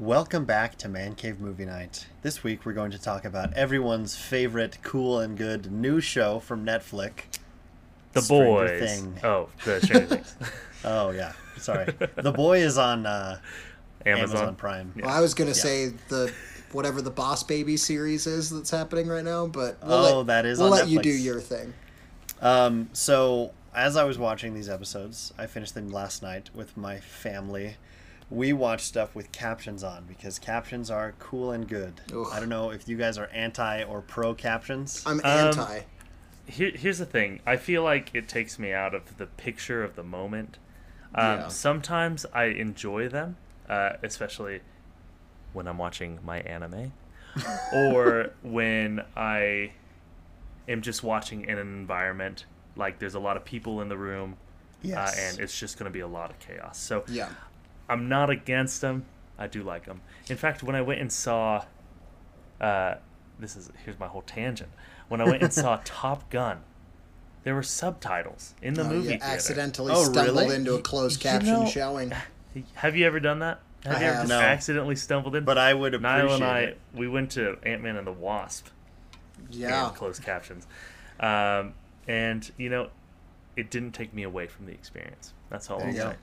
Welcome back to Man Cave Movie Night. This week we're going to talk about everyone's favorite cool and good new show from Netflix. The Stranger boys. Thing. Oh, the Stranger Things. Oh yeah, sorry. the Boy is on uh, Amazon. Amazon. Prime. Yeah. Well, I was gonna Yeah. say the whatever the Boss Baby series is that's happening right now, but we'll Oh, let, that is we'll on let you do your thing. Um, so as I was watching these episodes, I finished them last night with my family. We watch stuff with captions on because captions are cool and good. Ugh. I don't know if you guys are anti or pro captions. I'm Um, anti. Here, here's the thing. I feel like it takes me out of the picture of the moment. Um, Yeah. Sometimes I enjoy them, uh, especially when I'm watching my anime, or when I am just watching in an environment like there's a lot of people in the room, yes. uh, and it's just going to be a lot of chaos. So Yeah. I'm not against them. I do like them. In fact, when I went and saw, uh, this is here's my whole tangent. When I went and saw Top Gun, there were subtitles in the Oh, movie you theater. accidentally Oh, stumbled really? into a Y- closed you caption know- showing. Have you ever done that? Have I you ever have. just No. accidentally stumbled in? but I would appreciate Niall and I, it. we went to Ant Man and the Wasp Yeah. and closed captions, um, and you know, it didn't take me away from the experience. That's all There I'll you say. go.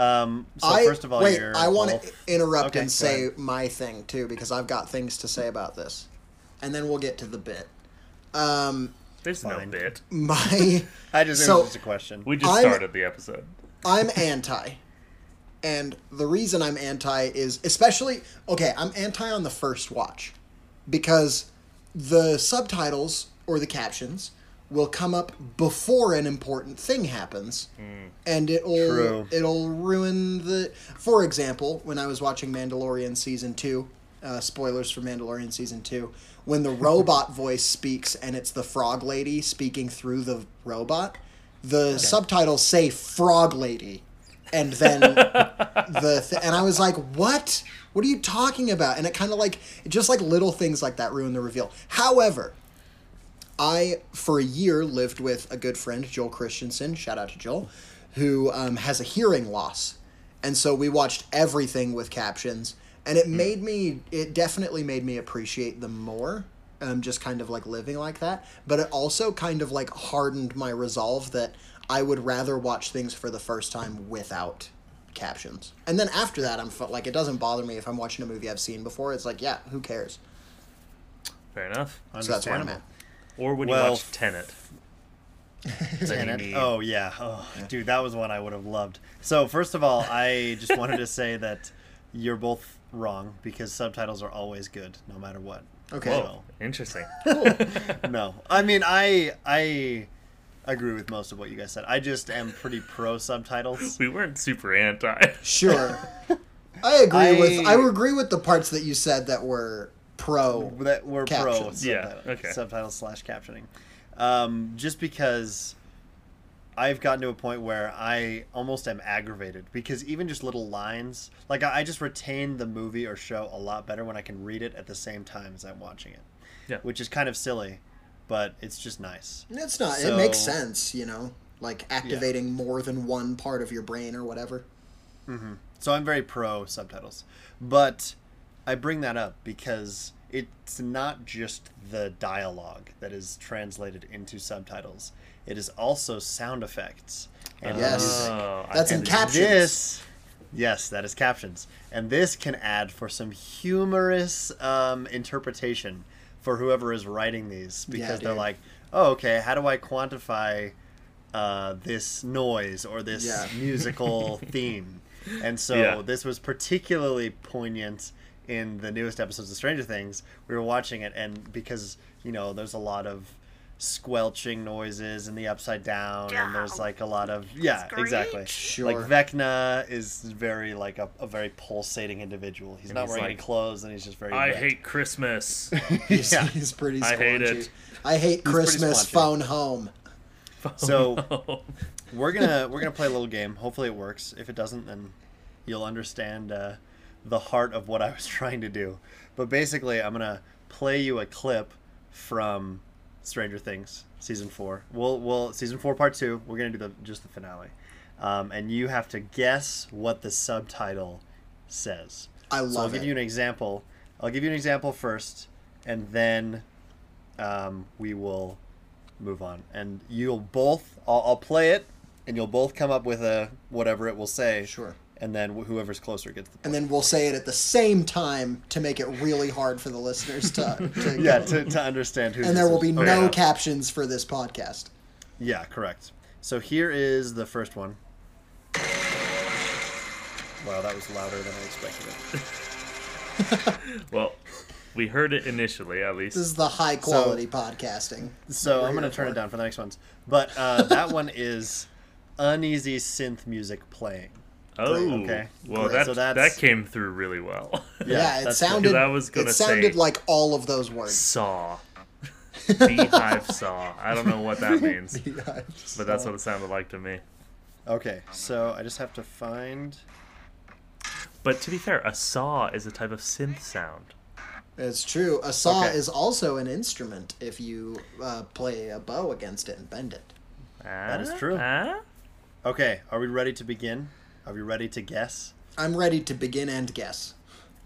Um, so I first of all, wait. I want to interrupt Okay, and say ahead. my thing too because I've got things to say about this, and then we'll get to the bit. Um, There's no bit. my I just it so- was just a question. We just I'm- started the episode. I'm anti. And the reason I'm anti is especially okay, I'm anti on the first watch because the subtitles or the captions will come up before an important thing happens. And it'll True. it'll ruin the for example when i was watching mandalorian season 2 uh, spoilers for mandalorian season 2 when the robot voice speaks and it's the frog lady speaking through the robot the subtitles say frog lady. And then the th- and i was like what? What are you talking about? And it kind of like just like little things like that ruin the reveal. However I, for a year, lived with a good friend, Joel Christensen, shout out to Joel, who um, has a hearing loss. And so we watched everything with captions. And it made me, it definitely made me appreciate them more, um, just kind of like living like that. But it also kind of like hardened my resolve that I would rather watch things for the first time without captions. And then after that, I'm like, it doesn't bother me if I'm watching a movie I've seen before. It's like, yeah, who cares? Fair enough. So that's where I'm at. Or when Well, you watch Tenet. Then Tenet. Oh yeah. Oh, dude, that was one I would have loved. So first of all, I just wanted to say that you're both wrong because subtitles are always good, no matter what. Okay. Whoa, interesting. No, I mean I I agree with most of what you guys said. I just am pretty pro subtitles. we weren't super anti. Sure. I agree with I- I agree with the parts that you said that were pro. that were pro Captions. Yeah, subtitles, okay. subtitles slash captioning. Um, just because I've gotten to a point where I almost am aggravated because even just little lines, like I, I just retain the movie or show a lot better when I can read it at the same time as I'm watching it. Yeah. Which is kind of silly, but it's just nice. It's not. So- it makes sense, you know, like activating more than one part of your brain or whatever. So I'm very pro subtitles. But I bring that up because it's not just the dialogue that is translated into subtitles. It is also sound effects and Yes. Oh, That's can in see- captions. This, yes, that is captions, and this can add for some humorous um, interpretation for whoever is writing these because they're dude. like, oh, okay, how do I quantify uh, this noise or this Yeah. musical theme? And so Yeah. this was particularly poignant in the newest episodes of Stranger Things. We were watching it, and because you know, there's a lot of squelching noises and the upside down, and there's like a lot of yeah, exactly. Sure. Like Vecna is very like a, a very pulsating individual. He's not he's wearing like, any clothes, and he's just very. I red. hate Christmas. He's, Yeah. he's pretty. I hate it. I hate pretty Christmas. Phone home. So we're gonna we're gonna play a little game. Hopefully it works. If it doesn't, then you'll understand uh, the heart of what I was trying to do. But basically, I'm gonna play you a clip from Stranger Things season four. We'll we'll season four part two. We're gonna do the just the finale, um, and you have to guess what the subtitle says. I So I'll love give you an example. I'll give you an example first, and then um, we will move on. And you'll both. I'll, I'll play it, and you'll both come up with a whatever it will say. Sure. And then wh- whoever's closer gets the point. and then we'll say it at the same time to make it really hard for the listeners to, to yeah, to, to understand who. and there will be is. no Okay. captions for this podcast. Yeah, correct. So here is the first one. Wow, that was louder than I expected it. Well, we heard it initially, at least. This is the high quality podcasting. So I'm going to turn for it down for the next ones. But uh, that one is uneasy synth music playing. Oh, Okay. well, Great. that So that's- that came through really well. Yeah, it that's good. I was gonna it sounded say- like all of those words. saw, beehive saw. I don't know what that means, but that's what it sounded like to me. Okay, so I just have to find. But to be fair, a saw is a type of synth sound. It's true. A saw Okay. is also an instrument if you uh, play a bow against it and bend it. That is true. Ah? Okay, are we ready to begin? Are you ready to guess? I'm ready to begin and guess.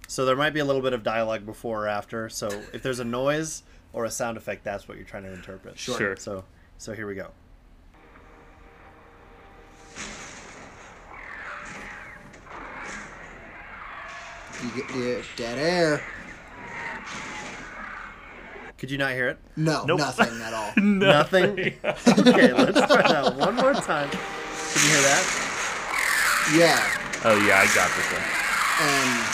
So there might be a little bit of dialogue before or after. So if there's a noise or a sound effect, that's what you're trying to interpret. Sure. Sure. So so here we go. You dead air. Could you not hear it? No, Nope. nothing at all. Nothing. okay, let's try that one more time. Can you hear that? Yeah, Oh yeah, I got this one. Um,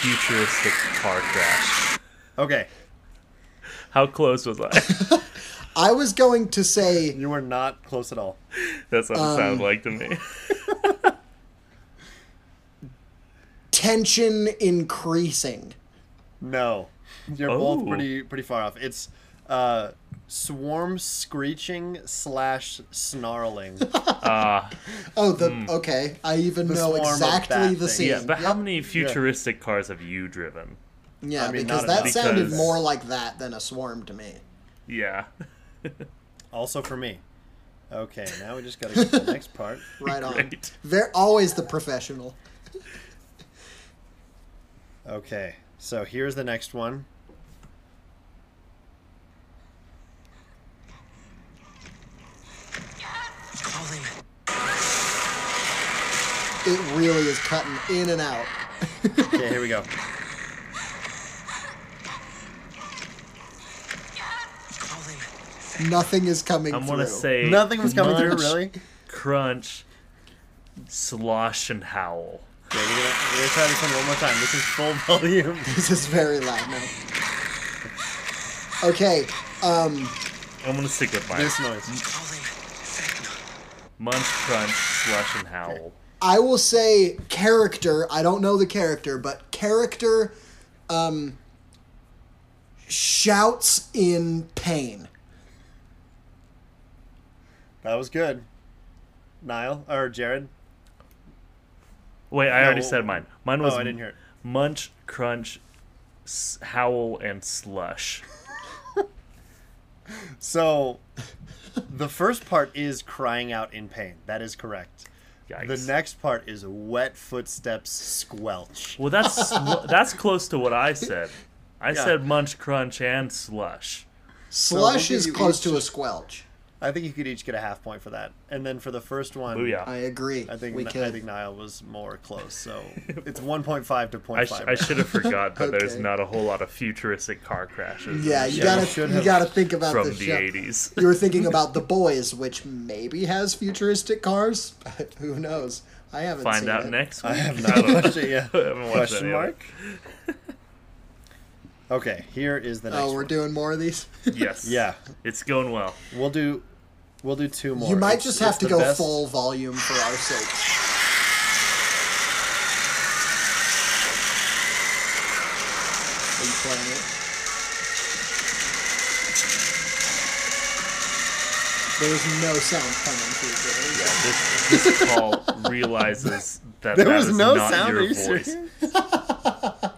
Futuristic car crash. Okay, How close was I? I was going to say you were not close at all. That's what it Um, sounded like to me. tension increasing. No, you're both Oh. pretty pretty far off. It's uh, swarm screeching slash snarling. Ah, Oh, the okay. I even The know exactly the things. scene. yeah, but how many futuristic cars have you driven? Yeah, I mean, because that enough. sounded Because- more like that than a swarm to me. Yeah. also for me. Okay, now we just gotta get to the next part. Right on. Great. They're always the professional. Okay, so here's the next one. It really is cutting in and out. Okay, here we go. Nothing is coming I'm through. gonna say Nothing was coming through, really. Crunch, slosh, and howl. Okay, we're gonna, we're gonna try this one one more time. This is full volume. This is very loud now. Okay, um, I'm gonna stick with mine. this noise. Munch, crunch, slush, and howl. I will say character. I don't know the character, but character um, shouts in pain. That was good. Niall or Jared? Wait, I already said mine. Mine was Oh, I didn't hear it. munch, crunch, s- howl, and slush. So, the first part is crying out in pain. That is correct. Yikes. The next part is wet footsteps squelch. Well, that's that's close to what I said. I Yeah. said munch, crunch, and slush. Slush we'll is close to a squelch. I think you could each get a half point for that. And then for the first one, Booyah. I agree. I think we I think Niall was more close. So it's 1.5 to 0.5. I, sh- I should have forgot that there's not a whole lot of futuristic car crashes. yeah, you gotta you should you have. gotta think about from the the 80s. You were thinking about the boys, which maybe has futuristic cars, but who knows? I haven't Find seen out it. next week. I have don't watched it yet. I haven't watched Question mark? Okay, here is the oh, next Oh, we're one. doing more of these. Yes. Yeah, It's going well. we'll do we'll do two more. You might It's- just have to go best- full volume for our sakes. Are you playing it? There's no sound coming through. Yeah, this, this call realizes that There that was is no not sound. your Are you voice.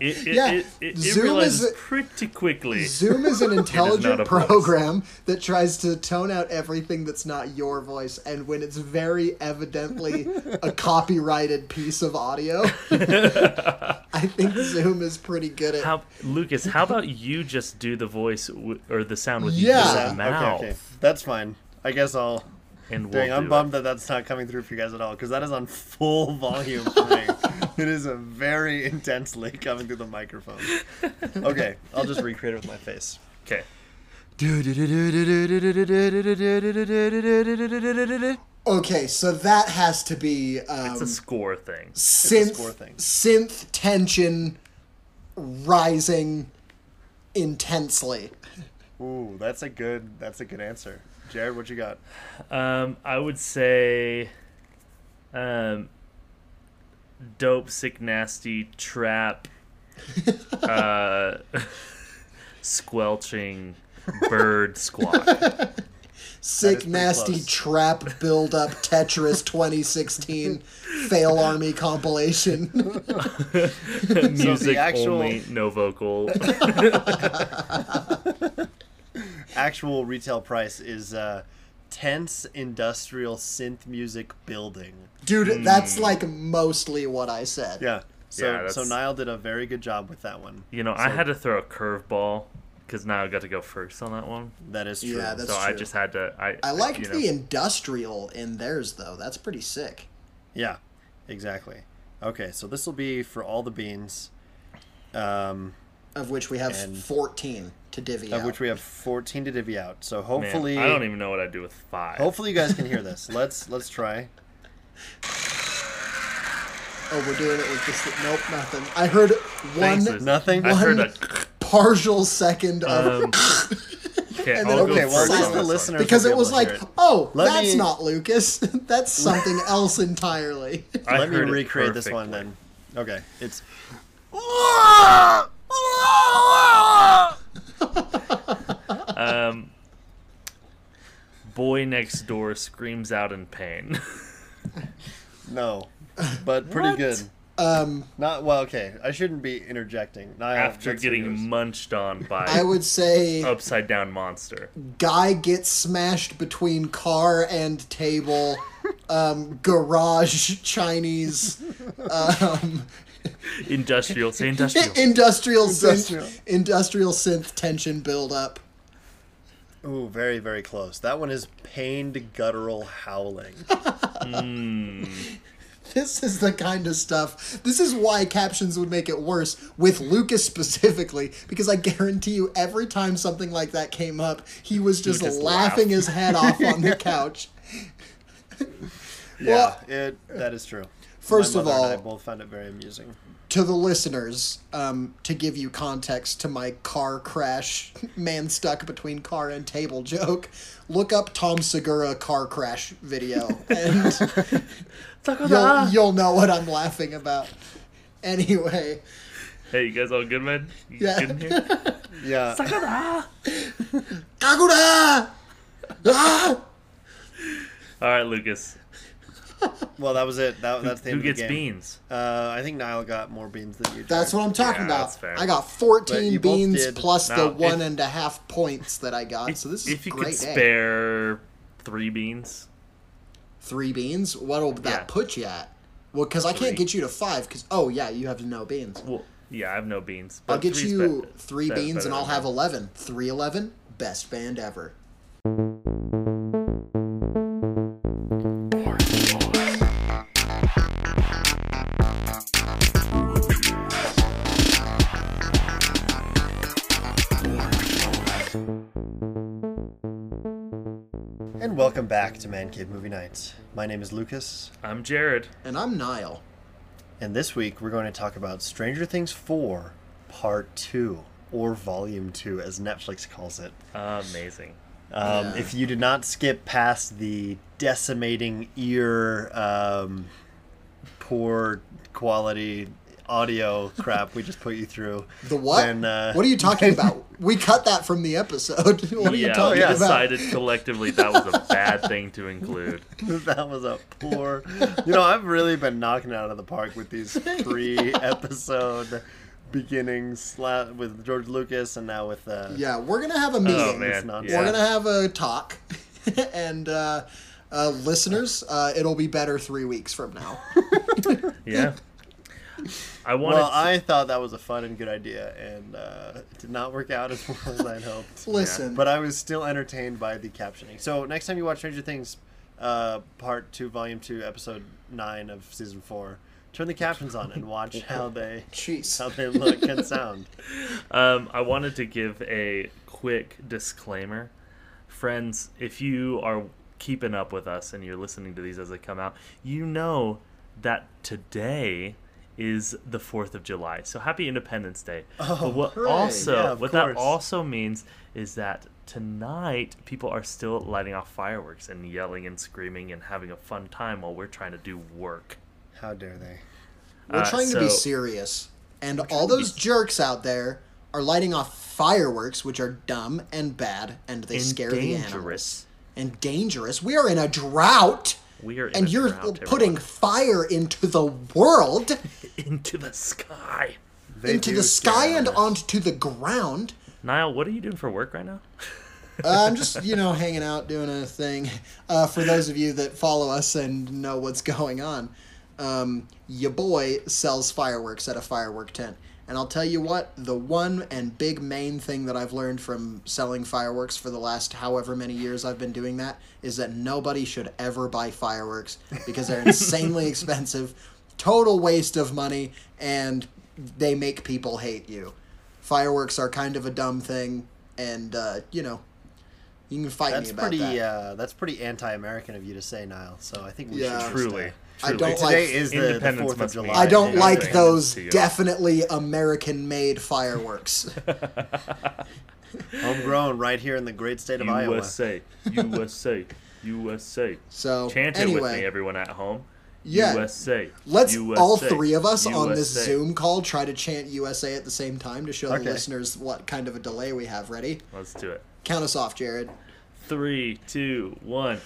It, it, Yeah, it, it, it Zoom is- pretty quickly. Zoom is an not intelligent a voice. program that tries to tone out everything that's not your voice, and when it's very evidently a copyrighted piece of audio, I I think Zoom is pretty good at. How Lucas? How about you just do the voice w- or the sound with Yeah. your mouth? okay, okay. That's fine. I guess I'll. And we'll Dang, I'm bummed it. that that's not coming through for you guys at all because that is on full volume for me. it is a very intensely coming through the microphone. Okay, I'll just recreate it with my face. Okay. Okay, so that has to be um, It's a score thing. synth score thing. synth tension rising intensely. Ooh, that's a good. That's a good answer. Jared, what you got? Um, I would say, um, dope, sick, nasty, trap, uh, squelching, bird squawk. Sick nasty close. trap build up Tetris 2016 fail army compilation. Music actual- only, no vocal. Actual retail price is uh, tense industrial synth music building. Dude, that's like mostly what I said. Yeah. So Yeah, so Niall did a very good job with that one. You know, I had to throw a curveball because now I got to go first on that one. That is true. Yeah, that's so I just had to. I I liked you know, the industrial in theirs though. That's pretty sick. Yeah, exactly. Okay, so this will be for all the beans, um, Of which we have And- 14 to divvy of out. which we have 14 to divvy out. So man, hopefully, I don't even know what I'd do with five. hopefully you guys can hear this. Let's let's try. Oh, we're doing it with this. Nope, nothing. I heard one Thanks, Liz. Nothing? I heard One- a. partial second of. Um, okay, And then- I'll Okay, well, first at least the this listeners because it was like, it. oh, Let that's me- not Lucas. that's something else entirely. I Let me recreate this one then. Okay, it's Um, boy next door screams out in pain. no, but pretty What? good. Um, Not well. Okay, I shouldn't be interjecting. Niall, After getting hear munched on by I would say upside down monster. guy gets smashed between car and table. Um, garage Chinese. Um, Industrial, say industrial. industrial Industrial. synth. Industrial synth tension build up. Ooh, very very close. That one is pained guttural howling. This is the kind of stuff. This is why captions would make it worse with Lucas specifically, because I guarantee you, every time something like that came up, he was just, just laughing laugh. his head off on the couch. Yeah, Well, it that is true. First My of mother and all- I both found it very amusing. to the listeners, um, to give you context to my car crash, man stuck between car and table joke, look up Tom Segura car crash video, and you'll, you'll know what I'm laughing about. Anyway, Hey, you guys all good, man? You Yeah. good in here? Yeah, Kagura! Ah! All right, Lucas. Well, that was it. That, that's the end Who of the gets game. beans? Uh, I think Niall got more beans than you. That's what I'm talking Yeah, about. that's fair. I got But 14 you both beans did- plus the Now, if- one and a half points that I got. If, so this is if you a could great day. spare three beans, Three beans? What'll that Yeah. put you at? Well, because I can't get you to five. Because oh yeah, you have no beans. well, yeah, I have no beans. I'll but get three's you be- three be- beans better and I'll than have none. 11. 311, best band ever. Man Cave Movie Nights. My name is Lucas, I'm Jared. And I'm Niall. and this week we're going to talk about Stranger Things 4, Part 2, or Volume 2, as Netflix calls it. Amazing. Um, Yeah. If you did not skip past the decimating ear, um, poor quality audio crap we just put you through, The what? then, uh, what are you talking about? We cut that from the episode. what are you yeah, talking we yeah. about? decided collectively that was a bad thing to include. that was a poor. You know, I've really been knocking it out of the park with these three episode beginnings with George Lucas, and now with uh, Yeah, we're gonna have a meeting. Oh man, yeah. We're gonna have a talk, and uh, uh, listeners, uh, it'll be better three weeks from now. Yeah. I wanted. Well, to- I thought that was a fun and good idea, and uh, it did not work out as well as I'd hoped. Listen, But I was still entertained by the captioning. So next time you watch Stranger Things, uh, Part Two, Volume Two, Episode Nine of Season Four, turn the captions on and watch how they jeez. how they look and sound. Um, I wanted to give a quick disclaimer. Friends, if you are keeping up with us and you're listening to these as they come out, you know that today is the 4th of July. So happy Independence Day. Oh, but what hooray. also Yeah, what course. that also means is that tonight people are still lighting off fireworks and yelling and screaming and having a fun time while we're trying to do work. How dare they? We're Uh, trying to be serious, and all to be those jerks out there are lighting off fireworks, which are dumb and bad, and they And scare the animals. dangerous. And dangerous. We are in a drought, We are in and a you're drought, putting everyone. fire into the world, into the sky. They into the sky and us. onto the ground. Niall, what are you doing for work right now? Uh, I'm just, you know, hanging out, doing a thing. Uh, for those of you that follow us and know what's going on, um, your boy sells fireworks at a firework tent. And I'll tell you what, the one and big main thing that I've learned from selling fireworks for the last however many years I've been doing that is that nobody should ever buy fireworks because they're insanely expensive, total waste of money, and they make people hate you. Fireworks are kind of a dumb thing, and, uh, you know, you can fight That's me about pretty. that. Uh, that's pretty anti-American of you to say, Niall. So I think we Yeah. should just, Truly. I don't today like- is the, the Independence Fourth of July. I don't like those definitely American-made fireworks. homegrown right here in the great state of Iowa. USA, USA, USA. So Chant it anyway, with me, everyone at home. Yeah. USA. let's USA, all three of us on this Zoom call try to chant USA at the same time to show Okay. the listeners what kind of a delay we have. Ready? Let's do it. Count us off, Jared. Three, two, one.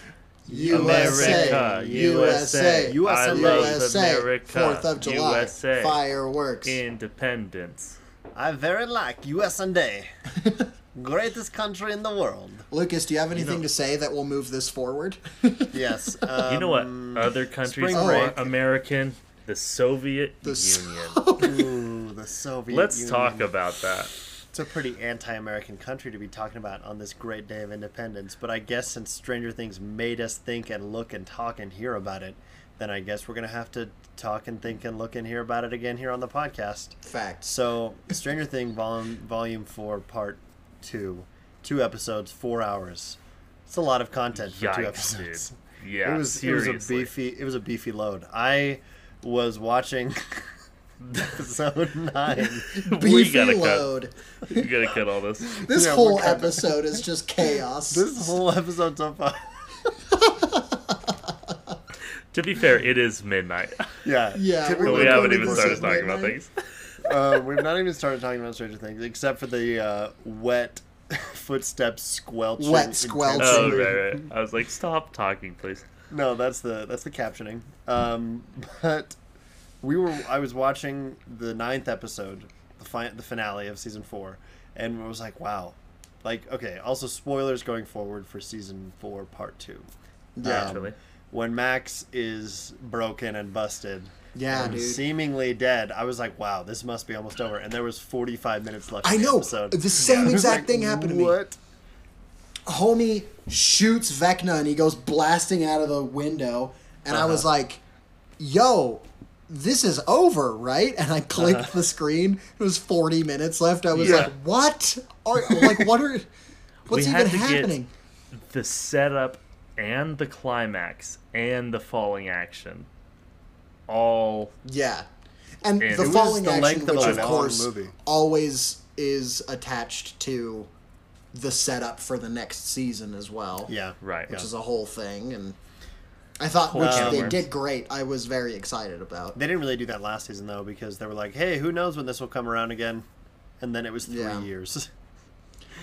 USA, America, USA, USA, I love USA, America. Fourth of July, USA. fireworks. Independence. I very like USA Day. Greatest country in the world. Lucas, do you have anything know- to say that will move this forward? Yes. Um, you know what? Other countries spring are break. American. The Soviet The s- Union. Ooh, the Soviet Let's Union. talk about that. It's a pretty anti-American country to be talking about on this great day of independence. But I guess since Stranger Things made us think and look and talk and hear about it, then I guess we're gonna have to talk and think and look and hear about it again here on the podcast. Fact. So, Stranger Thing volume volume four, part two, two episodes, four hours. It's a lot of content for two Yikes, dude. episodes. Yeah, it was it was a beefy it was a beefy load. I was watching episode nine. we gotta cut. You gotta cut all this. This Yeah, whole episode is just chaos. This whole episode so far. To be fair, it is midnight. Yeah. Yeah, But We're we haven't even started at talking about things. uh, we've not even started talking about Stranger Things, except for the uh, wet footsteps squelching. Wet squelching. Oh, right, right. I was like, stop talking, please. No, that's the that's the captioning. Um, but we were I was watching the ninth episode, the fi- the finale of season four, and I was like, wow, like okay. Also, spoilers going forward for season four, part two. Yeah. Naturally. When Max is broken and busted, Yeah, and dude. seemingly dead, I was like, wow, this must be almost over. And there was forty five minutes left. I in the know. episode. The same I was exact like, thing happened to me. What? Homie shoots Vecna and he goes blasting out of the window, and I was Uh-huh. like, "Yo, this is over, right?" And I clicked the screen. It was forty minutes left. I was Uh-huh. Yeah. like, "What? Are like what are? What's even had to get- happening?" The setup and the climax and the falling action all Yeah. And And the falling the action, of which of course movie. always is attached to the setup for the next season as well. Yeah. Right. Which Yeah. is a whole thing and I thought which can they did great. I was very excited about. They didn't really do that last season though, because they were like, "Hey, who knows when this will come around again?" And then it was three Yeah. years.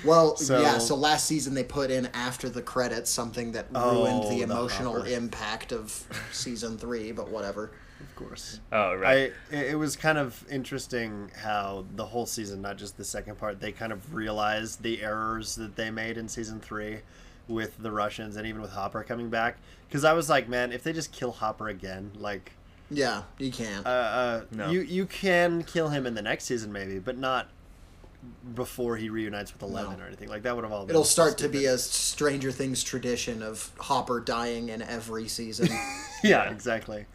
Well, So- yeah, so last season they put in after the credits something that Oh, ruined the the emotional hopper. impact of season 3, but whatever. of course. Oh right. I it it was kind of interesting how the whole season, not just the second part, they kind of realized the errors that they made in season three with the Russians and even with Hopper coming back. Because I was like, man, if they just kill Hopper again, like Yeah, you can't. Uh, uh, No. You you can kill him in the next season maybe, but not before he reunites with Eleven No. or anything like that. Would have all. Been It'll start to be a Stranger Things tradition of Hopper dying in every season. yeah, exactly.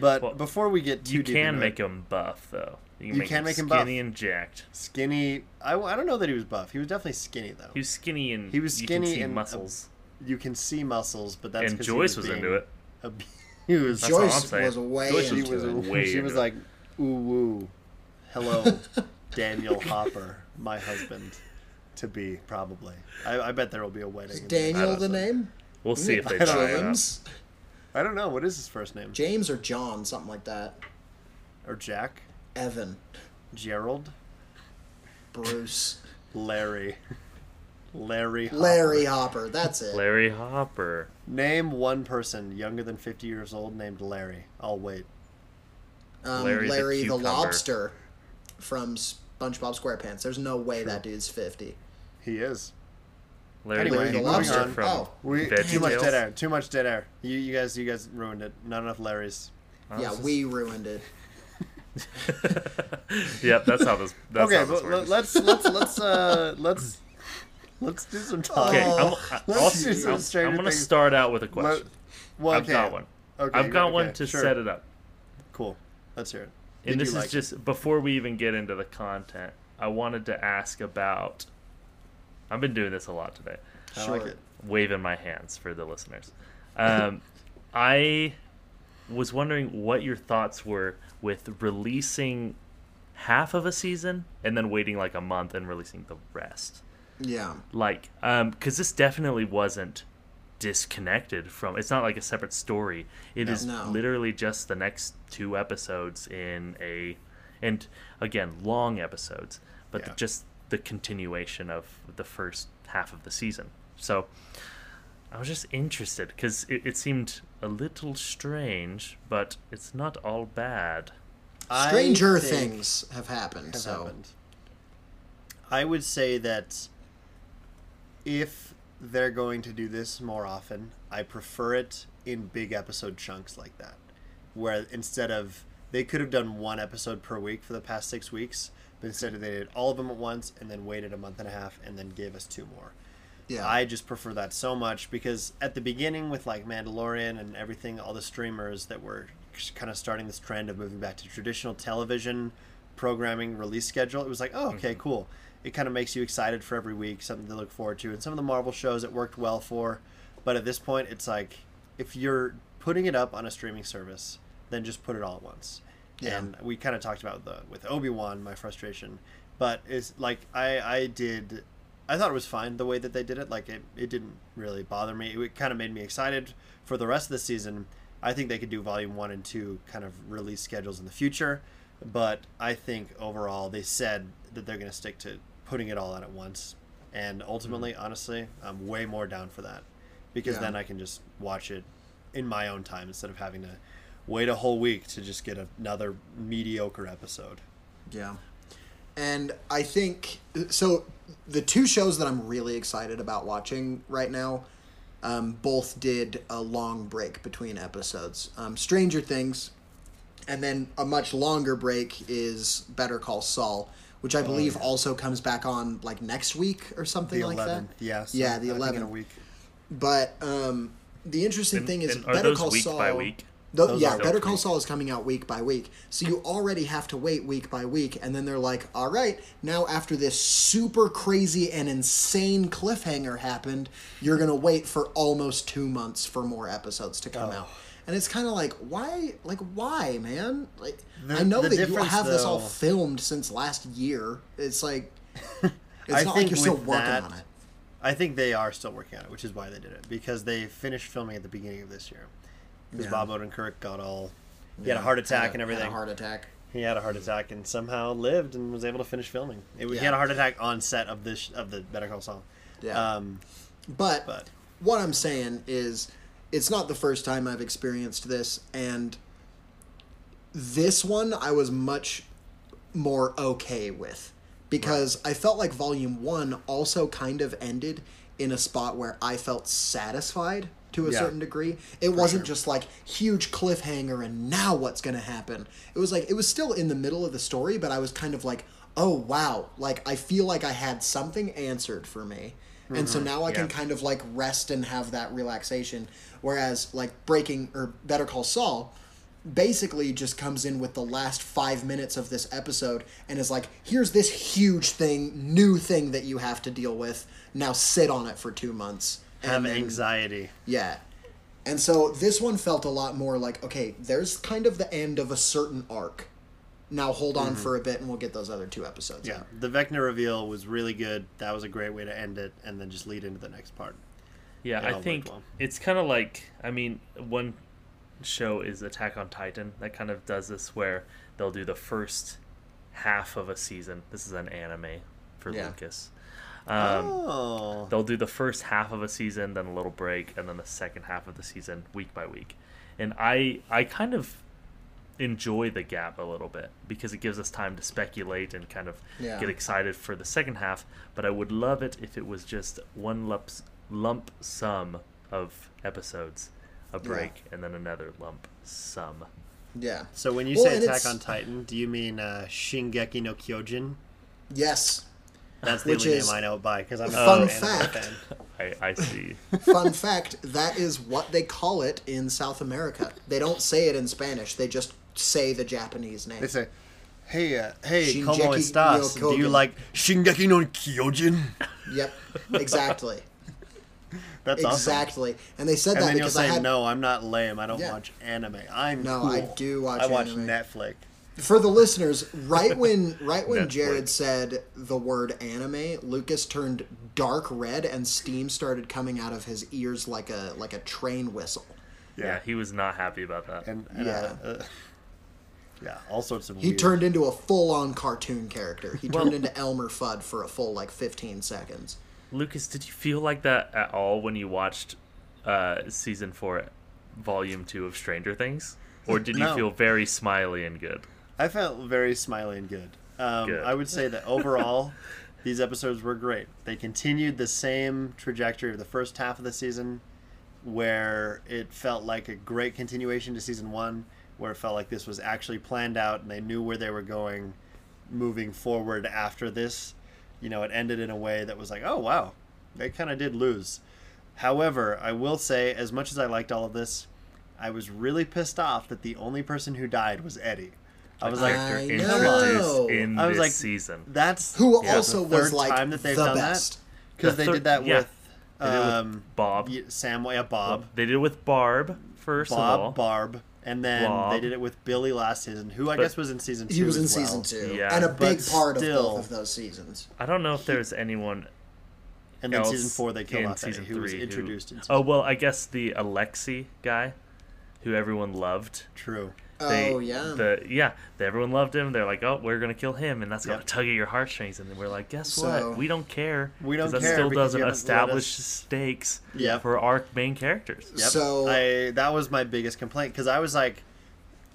But Well, before we get too You deep can into make it, him buff though. You can, You make, can him make him buff. skinny and jacked. skinny. I, I don't know that he was buff. He was definitely skinny though. He was skinny and He was you can skinny see and, muscles. you can see muscles, but that's and 'cause he Joyce was, being into it. a- he was. That's all I'm Joyce was way Joyce She into was. it. way she was it. like, ooh woo, hello, Daniel Hopper, my husband, to be probably. I, I bet there will be a wedding. Is. Daniel the know. name? We'll see if they I try. James? I don't know. What is his first name? James or John, something like that. Or Jack? Evan. Gerald? Bruce. Larry. Larry. Hopper. Larry Hopper. That's it. Larry Hopper. Name one person younger than 50 years old named Larry. I'll wait. Um, Larry Larry, the the, lobster from SpongeBob SquarePants. There's no way that dude's 50. He is. Larry Anyway, the Larry the lobster from Oh. We too much Tales. dead air. Too much dead air. You, you guys, you guys ruined it. Not enough Larrys. Yeah, was we ruined it. Just- yep, that's how this. That's okay, how this but works. let's let's let's uh let's let's do some talking. Okay, I'm, I- let's I'll- do some I'm, I'm gonna Things. start out with a Let- question. well, I've okay. got one. Okay, I've got okay, one to sure. set it up. Cool. Let's hear it. And Did this you is like it? just before we even get into the content. I wanted to ask about. I've been doing this a lot today. I Sure. like it. waving my hands for the listeners. Um, I was wondering what your thoughts were with releasing half of a season and then waiting like a month and releasing the rest. Yeah. Like, um, because this definitely wasn't disconnected from. It's not like a separate story. It is No. literally just the next two episodes in a, and again, long episodes, but Yeah. just the continuation of the first half of the season. So I was just interested because it, it seemed a little strange, but it's not all bad. Stranger things have happened. have so happened. I would say that if they're going to do this more often, I prefer it in big episode chunks like that, where instead of they could have done one episode per week for the past six weeks, but instead they did all of them at once and then waited a month and a half and then gave us two more. Yeah. I just prefer that so much because at the beginning with like Mandalorian and everything, all the streamers that were kind of starting this trend of moving back to traditional television programming release schedule, it was like, oh, okay, mm-hmm. cool. It kind of makes you excited for every week, something to look forward to. And some of the Marvel shows it worked well for, but at this point, it's like if you're putting it up on a streaming service, then just put it all at once. Yeah. And we kind of talked about the with Obi Wan my frustration, but it's like I I did I thought it was fine the way that they did it. Like it, it didn't really bother me. It kind of made me excited for the rest of the season. I think they could do volume one and two kind of release schedules in the future, but I think overall they said that they're going to stick to putting it all out at once. And ultimately, hmm. honestly, I'm way more down for that because Yeah. then I can just watch it in my own time instead of having to wait a whole week to just get another mediocre episode. Yeah. And I think so. The two shows that I'm really excited about watching right now, um, both did a long break between episodes. Um, Stranger Things, and then a much longer break is Better Call Saul, which I believe also comes back on like next week or something The like 11th, that. yeah. so Yeah, the I think in a 11th. week. But um, the interesting And- thing is Better those Call week Saul. By week? Tho- Those yeah, Better. Call Saul is coming out week by week. So you already have to wait week by week, and then they're like, all right, now after this super crazy and insane cliffhanger happened, you're going to wait for almost two months for more episodes to come Oh. out. And it's kind of like, why? Like, why, man? Like, The- I know that you have this all filmed since last year. It's like, it's I not like think you're still working that- on it. I think they are still working on it, which is why they did it because they finished filming at the beginning of this year. Because Yeah. Bob Odenkirk got all he had a heart attack had a- and everything. Had a heart attack. He had a heart attack and somehow lived and was able to finish filming. It, He had a heart attack on set of this of the Better Call Saul. Yeah. Um, But, But- what I'm saying is, it's not the first time I've experienced this, and this one I was much more okay with because I felt like Volume One also kind of ended in a spot where I felt satisfied to a Yeah. certain degree. It wasn't just like huge cliffhanger and now what's going to happen. It was like it was still in the middle of the story, but I was kind of like, "Oh, wow. Like I feel like I had something answered for me." And so mm-hmm. now I can kind of like rest and have that relaxation whereas like Breaking or Better Call Saul basically just comes in with the last five minutes of this episode and is like, here's this huge thing, new thing that you have to deal with. Now sit on it for two months. Have then- anxiety. Yeah. And so this one felt a lot more like, okay, there's kind of the end of a certain arc. Now hold on mm-hmm. for a bit and we'll get those other two episodes. Yeah, in. the Vecna reveal was really good. That was a great way to end it, and then just lead into the next part. Yeah, It I think well. it's kind of like I mean, one show is Attack on Titan that kind of does this where they'll do the first half of a season. This is an anime for Yeah. Lucas. Um, oh, They'll do the first half of a season, then a little break, and then the second half of the season, week by week. And I, I kind of enjoy the gap a little bit because it gives us time to speculate and kind of Yeah. get excited for the second half. But I would love it if it was just one lump, lump sum of episodes, a break, and then another lump sum. Yeah. so when you Well, say Attack on Titan, do you mean uh, Shingeki no Kyojin? Yes. That's the Which only is- name I know it by because I'm a Fun anime fact. fan. I, I see. Fun fact, that is what they call it in South America. They don't say it in Spanish, they just say the Japanese name. They say, "Hey, uh, hey, Shingeki como no estás? Do you like Shingeki no Kyojin?" Yep, exactly. That's awesome. exactly. And they said And that then you'll because I had "No, I'm not lame. I don't Yeah. watch anime. I'm No, cool. I do watch I watch anime." Netflix." For the listeners, right when right when Netflix. Jared said the word anime, Lucas turned dark red and steam started coming out of his ears like a like a train whistle. Yeah. he was not happy about that. and, and Yeah. uh, uh, yeah, all sorts of. He weird- turned into a full on cartoon character. He turned into Elmer Fudd for a full like 15 seconds. Lucas, did you feel like that at all when you watched uh, season four, volume two of Stranger Things, or did you No. feel very smiley and good? I felt very smiley and good. Um, Good. I would say that overall, these episodes were great. They continued the same trajectory of the first half of the season, where it felt like a great continuation to season one, where it felt like this was actually planned out and they knew where they were going moving forward after this. You know, it ended in a way that was like, oh, wow, they kind of did lose. However, I will say, as much as I liked all of this, I was really pissed off that the only person who died was Eddie. I was like, I Character know. introduced in I was this like, season. that's Who yeah, also the third was like time that they've the done best. because The they third- did that yeah. with They did with um, Bob. Samway, Sam, yeah, Bob, They did it with Barb first of all. Bob, Barb, and then they did it with Billy last season, who I But- guess was in season two. He was in as well. season two, Yeah. and a big part of both of those seasons. I don't know if there's anyone and then season four they killed in off Eddie, season who was three introduced in Who, season oh well, I guess the Alexei guy, who everyone loved. True. They, oh yeah. The yeah, the, everyone loved him. They're like, oh, we're gonna kill him, and that's gonna tug at your heartstrings. And then we're like, guess So- what? We don't care. We don't 'cause care That still doesn't you haven't let establish us- stakes Yep. for our main characters. Yep. So- I that was my biggest complaint because I was like,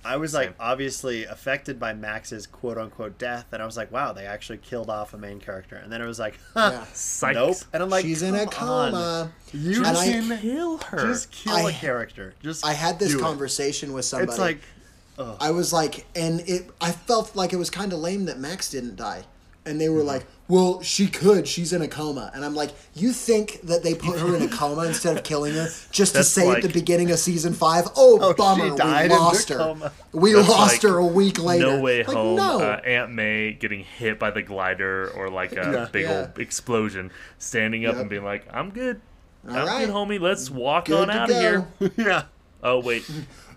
I was like Same. obviously affected by Max's quote unquote death, and I was like, wow, they actually killed off a main character, and then it was like, huh, Yeah. Nope, and I'm like, She's in a "Come on. coma. You And I- Kill her. just kill I- a character. Just I had this do it. conversation with somebody. It's like, ugh. I was like, and it. I felt like it was kind of lame that Max didn't die, and they were Mm-hmm. like, "Well, she could. She's in a coma." And I'm like, "You think that they put her in a coma instead of killing her just to That's say at the beginning of season five, oh, Oh, she bummer, died we lost her. coma." We That's lost like her a week later. No way like, home. No. Uh, Aunt May getting hit by the glider or like a Yeah. big Yeah. old explosion, standing up Yep. and being like, "I'm good. All I'm right. good, homie. Let's walk Good on to out of here." yeah. Oh wait,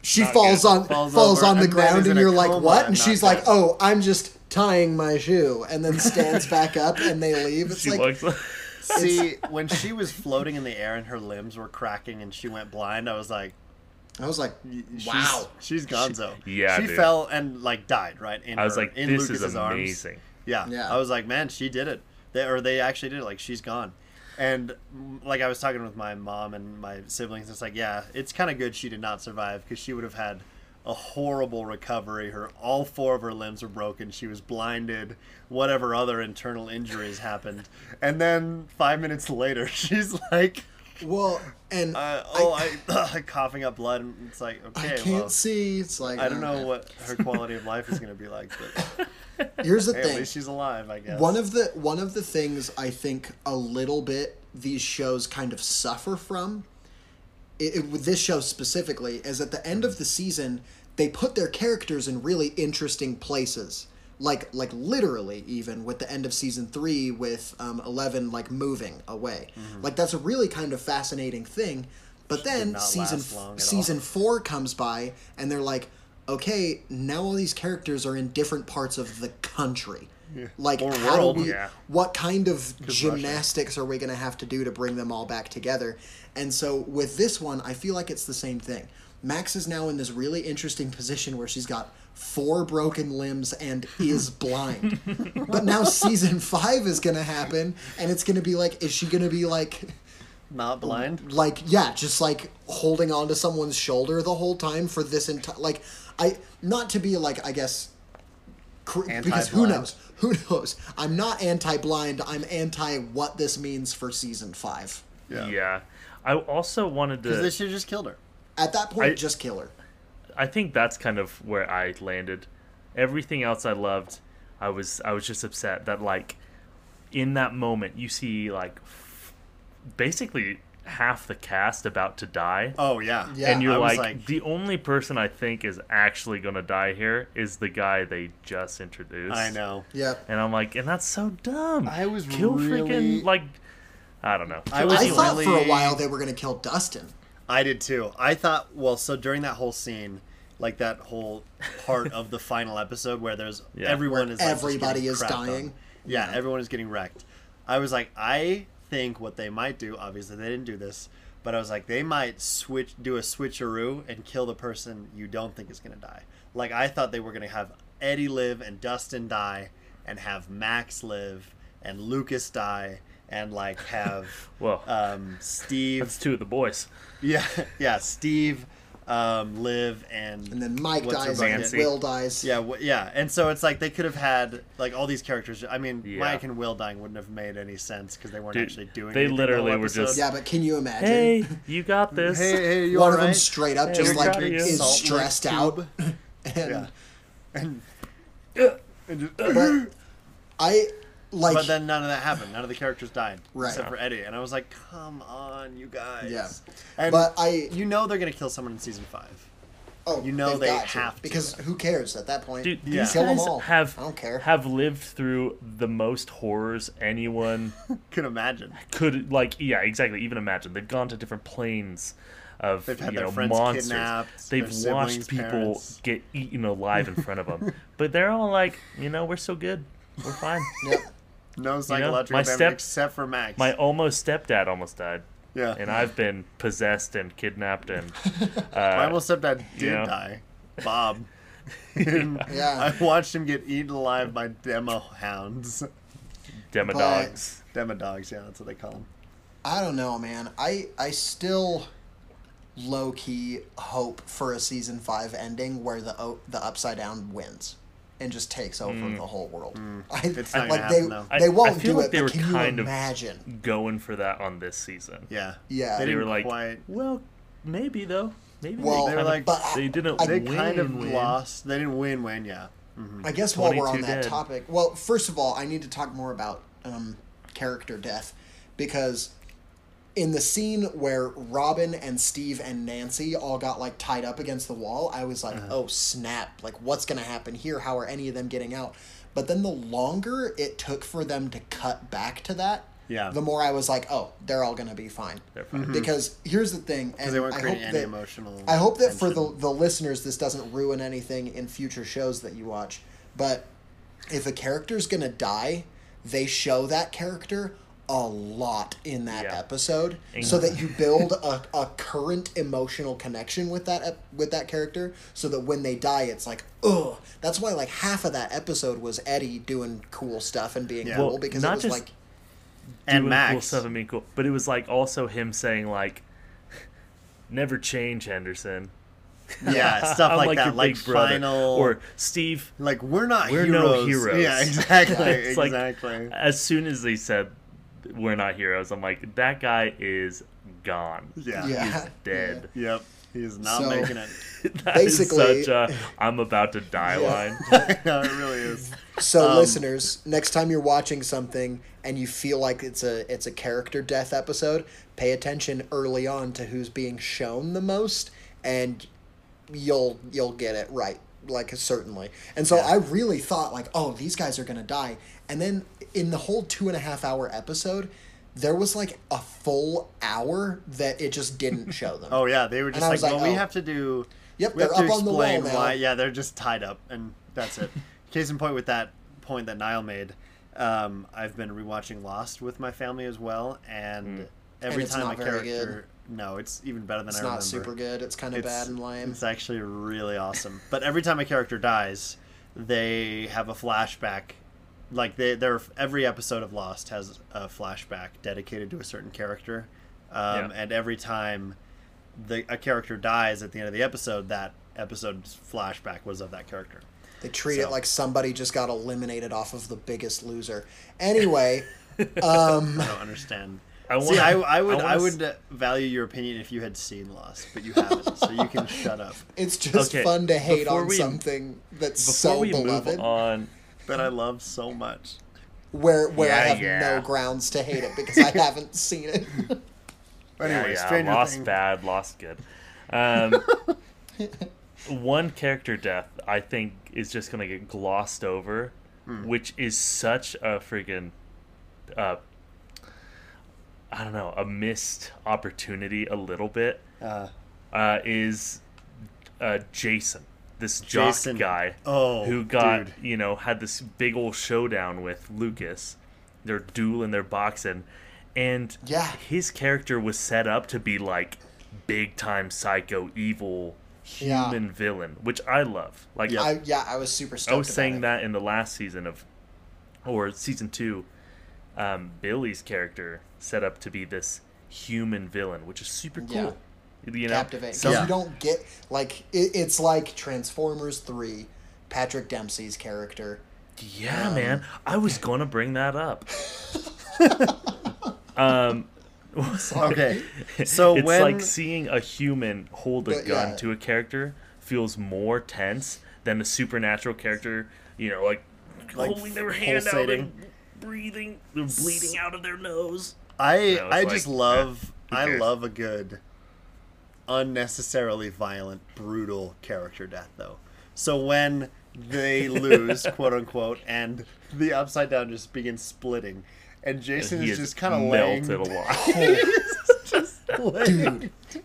she Not falls good. on Falls falls, on the and ground, and you're like, coma "What?" and And she's not like, "Oh, I'm just tying my shoe," and then stands back up, and they leave. It's she like, looks. See, when she was floating in the air and her limbs were cracking and she went blind, I was like, I was like, she's, "Wow." she's gonzo. Yeah, she dude. fell and like died right in. I was her- like, in "This Lucas's is arms. amazing." Yeah. Yeah. I was like, man, she did it. They, or they actually did it. Like, she's gone. And like I was talking with my mom and my siblings, it's like, yeah, it's kind of good she did not survive because she would have had a horrible recovery. Her all four of her limbs were broken. She was blinded. Whatever other internal injuries happened, and then five minutes later, she's like Well, and Uh, oh, I, coughing up blood, and it's like okay, I can't well, see. It's like I don't okay. know what her quality of life is going to be like, but Here's the hey, at thing. least she's alive, I guess. One of the one of the things I think a little bit these shows kind of suffer from, it, it- with this show specifically, is at the end of the season they put their characters in really interesting places. Like like literally even with the end of season three with um, Eleven like moving away, like that's a really kind of fascinating thing. But then not season last long all. season four comes by and they're like, okay, now all these characters are in different parts of the country. Yeah. Like Or how world. do we Yeah. what kind of Russia. gymnastics are we going to have to do to bring them all back together? And so with this one, I feel like it's the same thing. Max is now in this really interesting position where she's got four broken limbs and is blind. but now season 5 is going to happen and it's going to be like is she going to be like not blind. like yeah just like holding onto someone's shoulder the whole time for this entire like i not to be like i guess cr- because who knows who knows i'm not anti-blind i'm anti what this means for season five Yeah. Yeah. I also wanted Because to. they should just killed her. at that point I- just kill her I think that's kind of where I landed. Everything else I loved, I was I was just upset that like in that moment you see like f- basically half the cast about to die. Oh yeah. Yeah. and you're I was like, the only person I think is actually gonna die here is the guy they just introduced. I know. yep And I'm like, and that's so dumb. I was kill really- freaking like I don't know. I was i anyone. thought for a while they were going to kill dustin I did too. I thought well, so during that whole scene, like that whole part of the final episode where there's Yeah. everyone Where is like, everybody getting is dying. Yeah, Yeah. everyone is getting wrecked. I was like, I think what they might do. Obviously, they didn't do this, but I was like, they might switch, do a switcheroo and kill the person you don't think is gonna die. Like I thought they were gonna have Eddie live and Dustin die, and have Max live and Lucas die, and like have Well, um, Steve. that's two of the boys. Yeah, yeah. Steve, um, Liv, and and then mike dies and will dies Yeah, w- yeah. And so it's like they could have had like all these characters. I mean, Yeah. Mike and Will dying wouldn't have made any sense because they weren't Dude, actually doing. they anything the literally were just- yeah but can you imagine Hey, you got this. Hey, hey, you one of alright? them straight up Hey, just like proud of you. is stressed lick out and Yeah. And, and just, but I like but then none of that happened. None of the characters died Right. except for Eddie. And I was like, come on, you guys. Yeah. And But I- you know they're gonna kill someone in season five. oh you know they've got to, have to. because who cares at that point? Dude, Yeah. these Kill 'em guys all. have I don't care. have lived through the most horrors anyone could imagine. could like. Yeah, exactly. Even imagine they've gone to different planes of They've had you their know friends monsters. kidnapped, They've their siblings, watched people parents. get eaten alive in front of them, but they're all like, you know, we're so good, we're fine. Yep. No psychological my damage step- except for Max. My almost stepdad almost died, yeah. and I've been possessed and kidnapped and. Uh, My almost stepdad did yeah. die. Bob. And Yeah. I watched him get eaten alive by demo hounds. Demo dogs. Demo dogs, yeah, that's what they call them. I don't know, man. I I still low key hope for a season five ending where the the upside down wins and just takes over mm. the whole world. Mm. I, It's not like gonna they though. They won't feel do like it. they were can kind you of- Going for that on this season. Yeah. Yeah. They, They didn't were like, quite. well, maybe though. Maybe Well, they, They were kinda- like- But they didn't. I- They win, kind of win. lost. They didn't win, win, yeah. Mm-hmm. I guess while we're on that dead. topic, well, first of all, I need to talk more about um, character death because in the scene where Robin and Steve and Nancy all got like tied up against the wall, I was like, uh-huh. "Oh snap! Like, what's gonna happen here? How are any of them getting out?" But then the longer it took for them to cut back to that, Yeah. the more I was like, "Oh, they're all gonna be fine." They're fine. Mm-hmm. Because here's the thing, and they weren't I creating hope any that emotional. I hope that for the the listeners, this doesn't ruin anything in future shows that you watch. But if a character's gonna die, they show that character a lot in that Yeah. episode, so that you build a, a current emotional connection with that ep- with that character, so that when they die, it's like, ugh. That's why like half of that episode was Eddie doing cool stuff and being Yeah. cool Well, because it was just- like, and Max. cool stuff and being cool. But it was like also him saying like, "Never change, Henderson." yeah, stuff I'm like, that, your like big brother. final, or Steve. like we're not We're heroes. no heroes. Yeah, exactly, It's like- exactly. As soon as they said we're not heroes, I'm like, that guy is gone. Yeah. Yeah. Dead. Yep. He's not So- making it. That is Basically- such a I'm about to die Yeah. line. no, it really is. So Um, listeners, next time you're watching something and you feel like it's a it's a character death episode, pay attention early on to who's being shown the most and you'll you'll get it right. Like certainly. And so Yeah. I really thought like, oh, these guys are gonna die. And then in the whole two and a half hour episode, there was like a full hour that it just didn't show them. Oh yeah, they were just like, like, well, we oh. have to do. Yep, we have they're to up on the wall explain why. Yeah, they're just tied up, and that's it. Case in point with that point that Niall made. Um, I've been rewatching Lost with my family as well, and every it's time a character. No, it's even better than it's I not super good. It's kind of bad and lame. It's actually really awesome. But every time a character dies, they have a flashback. Like they, they're every episode of Lost has a flashback dedicated to a certain character, um, Yeah. and every time the a character dies at the end of the episode, that episode's flashback was of that character. They treat So- it like somebody just got eliminated off of The Biggest Loser. Anyway, um, I don't understand. I See, wanna- I, I would I I, would uh, value your opinion if you had seen Lost, but you haven't, so you can shut up. it's just Okay, fun to hate before on we- something that's Before so we beloved, move on, That I love so much. where where I have yeah. no grounds to hate it because I haven't seen it. But anyway, yeah, yeah, Stranger lost Things. bad, lost good. Um, one character death I think is just gonna get glossed over, Hmm. which is such a freaking, uh, I don't know, a missed opportunity a little bit. Uh, Uh, is uh, Jason, this jock Jason. guy, Oh, who got dude. you know had this big old showdown with Lucas. They're dueling, they're boxing, and Yeah. his character was set up to be like big time psycho evil Yeah. human villain, which I love. Like Yep. I yeah, I was super stoked. I was saying it. that in the last season of, or season two, um, Billy's character set up to be this human villain, which is super cool. Yeah. You know, captivating Some- because you don't get like it, it's like Transformers Three, Patrick Dempsey's character. Yeah, Um, man. I was gonna bring that up. um. Okay, so it's when- like seeing a human hold a But, gun yeah. to a character feels more tense than a supernatural character. You know, like, Like holding their hand pulsating. out and breathing, they're bleeding out of their nose. I it's I like, just love who I love a good unnecessarily violent brutal character death though. So when they lose, quote unquote, and the upside down just begins splitting, and Jason he is is just kind of laying, melted alive. just laying, Dude,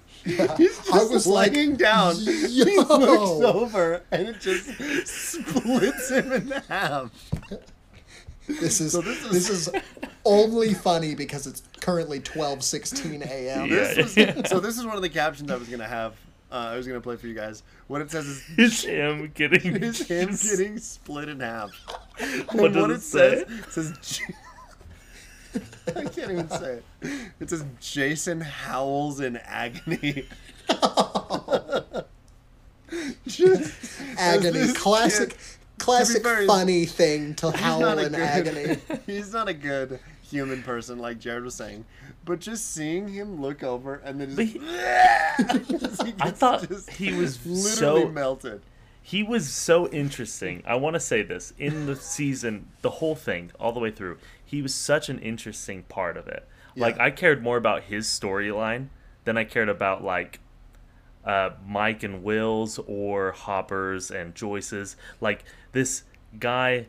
he's just I was like, laying down. He yo. looks over and it just splits him in half. This is, So this this is is- only funny because it's currently twelve sixteen a.m. Yeah. This was, so this is one of the captions I was gonna have. Uh, I was gonna play for you guys. What it says is It's him getting. is him getting split in half. What And does it say? says it says I can't even say it. It says Jason howls in agony. Just Agony, classic, kid- classic fair, funny thing to howl in good, agony. He's not a good human person, like Jared was saying. But just seeing him look over and then But just, he- I thought he was literally so- melted. he was so interesting. I want to say this in the season, the whole thing, all the way through. He was such an interesting part of it. Like I cared more about his storyline than I cared about like uh, Mike and Will's or Hopper's and Joyce's. Like this guy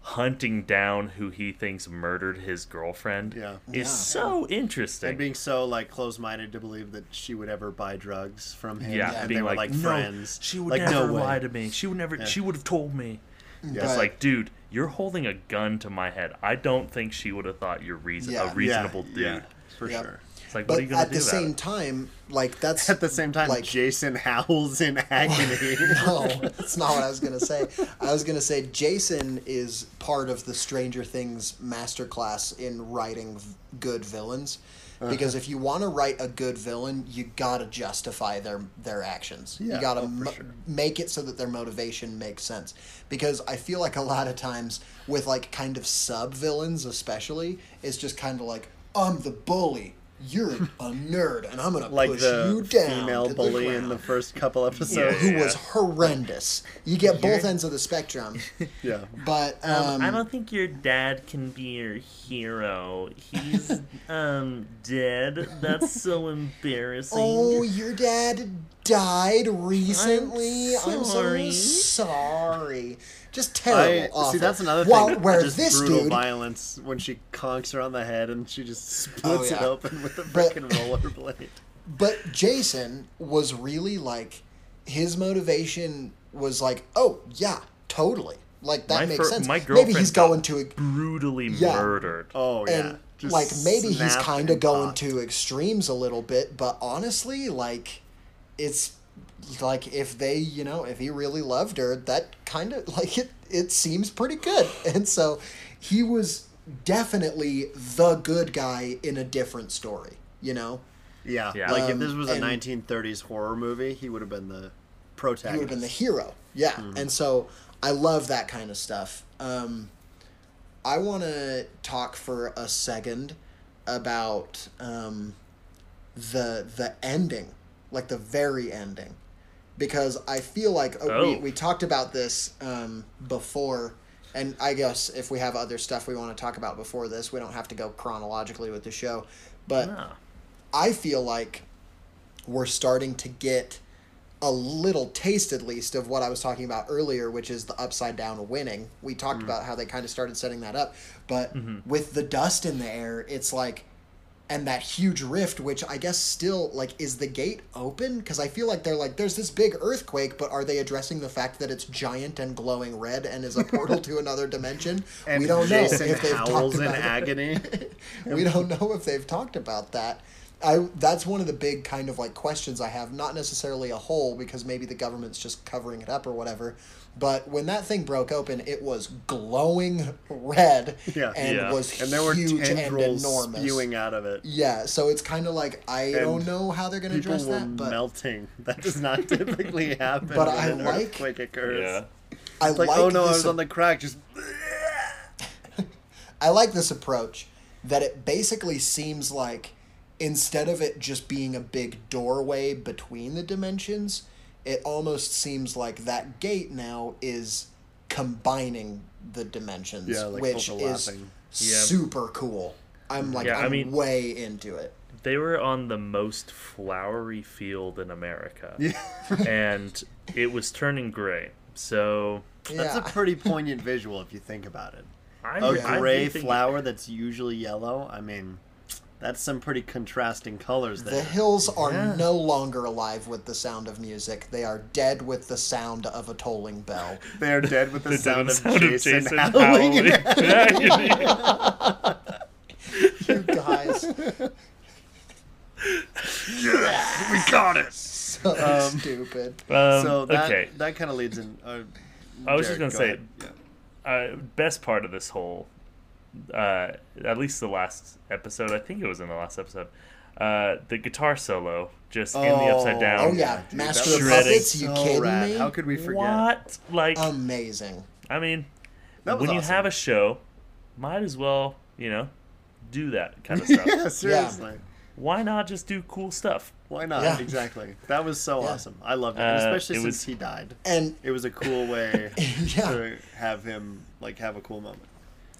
hunting down who he thinks murdered his girlfriend Yeah. is Yeah. so interesting. And being so like close-minded to believe that she would ever buy drugs from him. yeah, and being they were like, like, no, friends. she would like, never no lie to me. She would never. She would have told me. Yeah. It's But- like, dude, you're holding a gun to my head. I don't think she would have thought you're reason Yeah. a reasonable dude. Yeah, for Yep. sure. It's like, what But are you at do the same it? time, like that's At the same time, like Jason howls in agony. no, that's not what I was gonna say. I was gonna say Jason is part of the Stranger Things masterclass in writing good villains. Uh-huh. Because if you want to write a good villain, you gotta justify their their actions. Yeah, you gotta oh, mo- sure. make it so that their motivation makes sense. Because I feel like a lot of times with like kind of sub villains, especially, it's just kind of like I'm the bully, you're a nerd, and I'm gonna like push you down female to bully the in the first couple who, episodes. who Yeah. was horrendous. You get both ends of the spectrum, Yeah. but Um, um, I don't think your dad can be your hero. He's um dead. That's so embarrassing. Oh, your dad died recently. I'm, sorry. so sorry. Just I, terrible. awful. see, that's another While, thing. Where just this brutal dude, violence when she conks her on the head and she just oh, splits Oh, it open with a freaking rollerblade. but Jason was really like, his motivation was like, oh yeah, totally. Like that My makes fir- sense. my maybe girlfriend he's got going to Brutally Yeah. murdered. Oh yeah. and Just like maybe he's kind of going popped. to extremes a little bit but honestly like it's like if they you know if he really loved her that kind of like it it seems pretty good and so he was definitely the good guy in a different story you know Yeah. Yeah. Like if Um, this was a and- 1930s horror movie, he would have been the protagonist. he would have been the hero yeah Mm-hmm. and so i love that kind of stuff um i want to talk for a second about um the the ending like the very ending because i feel like uh, we, Oh. we talked about this um before and i guess if we have other stuff we want to talk about before this we don't have to go chronologically with the show but No. I feel like we're starting to get a little taste, at least, of what I was talking about earlier, which is the upside down winning. We talked about how they kind of started setting that up, but with the dust in the air, it's like, and that huge rift, which I guess still like is the gate open? Because I feel like they're like, there's this big earthquake, but are they addressing the fact that it's giant and glowing red and is a portal to another dimension? and we don't Jason know if they've howls talked in about agony. we don't know if they've talked about that. I that's one of the big kind of like questions I have. Not necessarily a hole because maybe the government's just covering it up or whatever. But when that thing broke open, it was glowing red Yeah. and Yeah. was and there were huge and enormous. spewing out of it. Yeah, so it's kind of like I don't know how they're going to People address were that, but melting. That does not typically happen But when I an like- earthquake occurs. Yeah. I It's like, like oh no, I was on the crack. Just I like this approach that it basically seems like instead of it just being a big doorway between the dimensions, it almost seems like that gate now is combining the dimensions, Yeah, like which is overlapping. Yeah. super cool. I'm like Yeah, I I'm mean- way into it. They were on the most flowery field in America. Yeah. and it was turning gray. So that's yeah. a pretty poignant visual if you think about it. I, A I do gray think- flower that's usually yellow. I mean, that's some pretty contrasting colors there. the hills are Yeah. no longer alive with the sound of music. They are dead with the sound of a tolling bell. They are dead with the, The sound, sound of Jason, Jason howling. howling. you guys, we got it. so Um, stupid. Um, so that okay, that kind of leads in. Uh, I was just gonna say- Yeah. uh, best part of this whole, uh, at least the last episode. I think it was in the last episode. Uh, the guitar solo just in the upside Oh, down. Oh yeah, dude, Master of was Puppets. You so kidding rad. me? How could we forget? What? Like, Amazing. I mean, That was when you have a show, might as well, you know, do that kind of stuff. yeah, seriously. Why not just do cool stuff? Why not? Yeah. Exactly. That was so Yeah. awesome. I loved it, Uh, especially it since was- he died. And It was a cool way yeah, to have him like have a cool moment.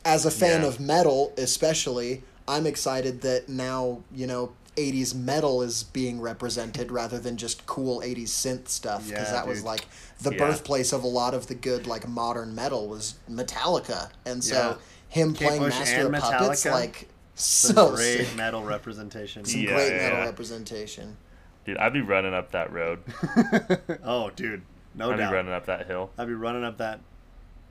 As a fan Yeah. of metal, especially, I'm excited that now you know 80s metal is being represented rather than just cool 80s synth stuff because Yeah, that was like the Yeah. birthplace of a lot of the good like modern metal was Metallica, and so Yeah. him Kate playing Bush Master of and Puppets Metallica? like Some so great sick. metal representation. some Yeah, great yeah, metal yeah. representation. Dude, I'd be running up that road. oh, dude, no doubt. I'd be running up that hill. I'd be running up that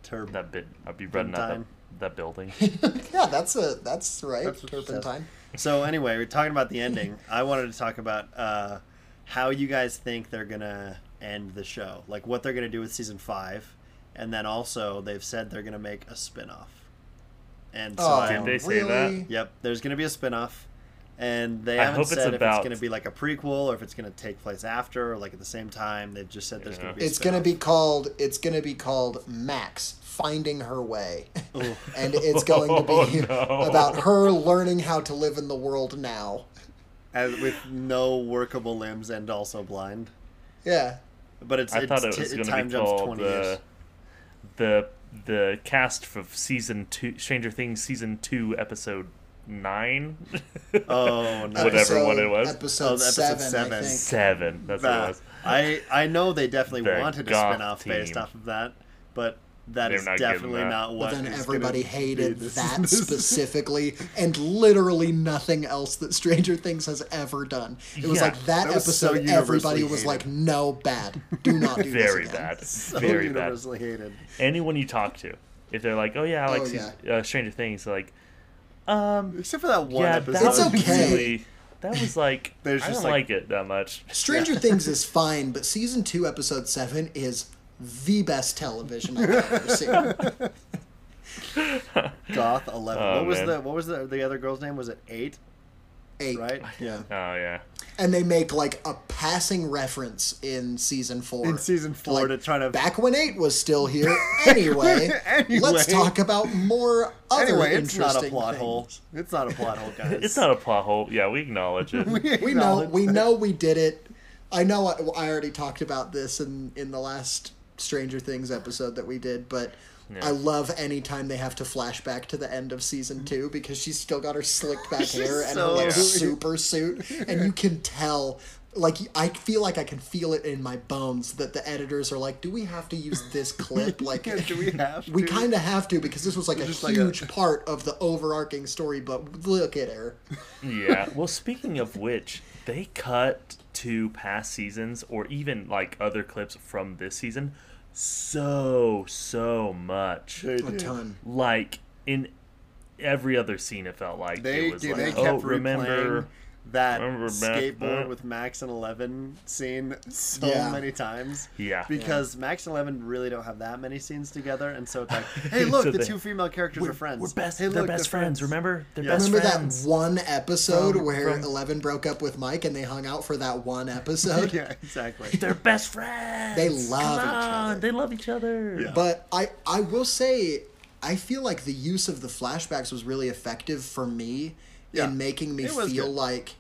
turb. That bit. I'd be running up that, Turpentine. that building. yeah, that's a that's right. That's what she says. Turpentine. So anyway, we're talking about the ending. I wanted to talk about uh, how you guys think they're gonna end the show, like what they're gonna do with season five, and then also they've said they're gonna make a spin-off. And so, Oh, I- Did they say really? that? yep, there's gonna be a spin-off, and they I haven't hope it's said if about- it's gonna be like a prequel or if it's gonna take place after or like at the same time. They've just said there's Yeah. gonna be. A It's gonna be called. It's gonna be called Max finding her way, oh. and it's going to oh, be Oh, no. about her learning how to live in the world now. and with no workable limbs and also blind. Yeah. But it's, I it's thought it t- was going to time be jumps called twenty the years. the the cast for season two, Stranger Things season two, episode nine, Oh no! Whatever one it was. Episode, Oh, episode seven, seven. I think. seven. That's what it was. I I know they definitely The wanted a goth spin-off based off of that, but that They're is not getting definitely that. not what. But then everybody hated that specifically, and literally nothing else that Stranger Things has ever done. It was Yeah, like that, that was so episode. everybody universally was hated. like, "No, bad. Do not do Very this again." bad. so Very bad. universally hated. Anyone you talk to, if they're like, "Oh yeah, I like Oh, season- uh, Stranger Things," they're like, um, Except for that one yeah, episode. that It's was okay. really. That was like There's I just don't like- like it that much. Stranger Things is fine, but season two, episode seven is the best television I've ever seen. Goth Eleven. Oh, what was man. the what was the the other girl's name? Was it Eight? Eight, Right. Yeah, Oh yeah, and they make like a passing reference in season four. In season four Like, to try to back when eight was still here. Anyway, Anyway. let's talk about more other Anyway, it's not a interesting plot things. hole. It's not a plot hole, guys. it's not a plot hole. Yeah, we acknowledge it. we know acknowledge we that. know we did it i know I, I already talked about this in in the last stranger things episode that we did but Yeah. i love anytime they have to flash back to the end of season mm-hmm. two because she's still got her slicked back hair and so her like cute. super suit and you can tell like i feel like i can feel it in my bones that the editors are like do we have to use this clip like Yeah, do we have we kind of have to because this was like a Just like a- huge part of the overarching story but look at her yeah. Well, speaking of which, they cut to past seasons or even like other clips from this season so so much. They a ton Like in every other scene, it felt like They it was they like, kept oh, replaying remember. That skateboard then? with Max and Eleven scene so Yeah. many times. Yeah. Because Max and Eleven really don't have that many scenes together, and so it's like, hey, look, So the they- two female characters are friends. We're best. Hey, they're look, best friends. Remember? They're Yeah. best Remember friends. that one episode From- where from- Eleven broke up with Mike and they hung out for that one episode? yeah, exactly. They're best friends. They love Come each on, other. They love each other. Yeah. But I, I will say, I feel like the use of the flashbacks was really effective for me Yeah. in making me feel good. like,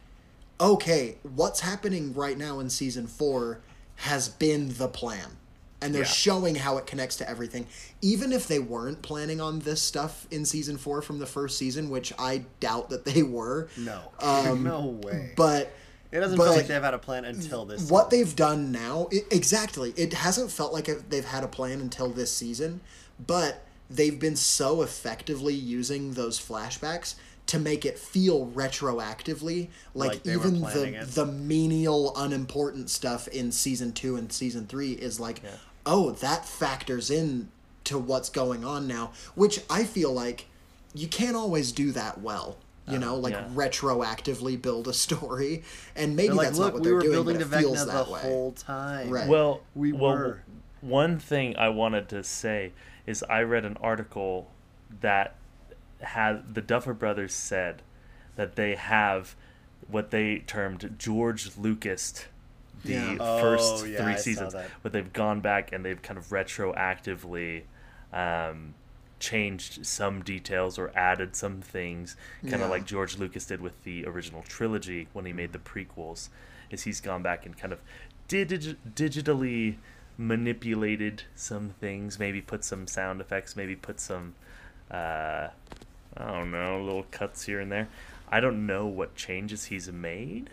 okay, what's happening right now in season four has been the plan. And they're Yeah. showing how it connects to everything. Even if they weren't planning on this stuff in season four from the first season, which I doubt that they were. No, Um, no way. But it doesn't but- feel like they've had a plan until this. what they've done now i exactly it hasn't felt like it- they've had a plan until this season but they've been so effectively using those flashbacks to make it feel retroactively like, Like even the it. the menial unimportant stuff in season 2 and season 3 is like Yeah. oh that factors in to what's going on now which i feel like you can't always do that well you know like yeah. retroactively build a story and maybe like, that's look, not what we they're were doing building but it feels Vecna the that way whole time. Right. Well, We well, were. One thing I wanted to say is I read an article that had the Duffer Brothers said that they have what they termed George Lucas the Yeah. Oh, first yeah, three I seasons, but they've gone back and they've kind of retroactively um, changed some details or added some things, kind Yeah. of like George Lucas did with the original trilogy when he made the prequels. Is he's gone back and kind of digi- digitally manipulated some things, maybe put some sound effects, maybe put some, uh, I don't know, little cuts here and there. I don't know what changes he's made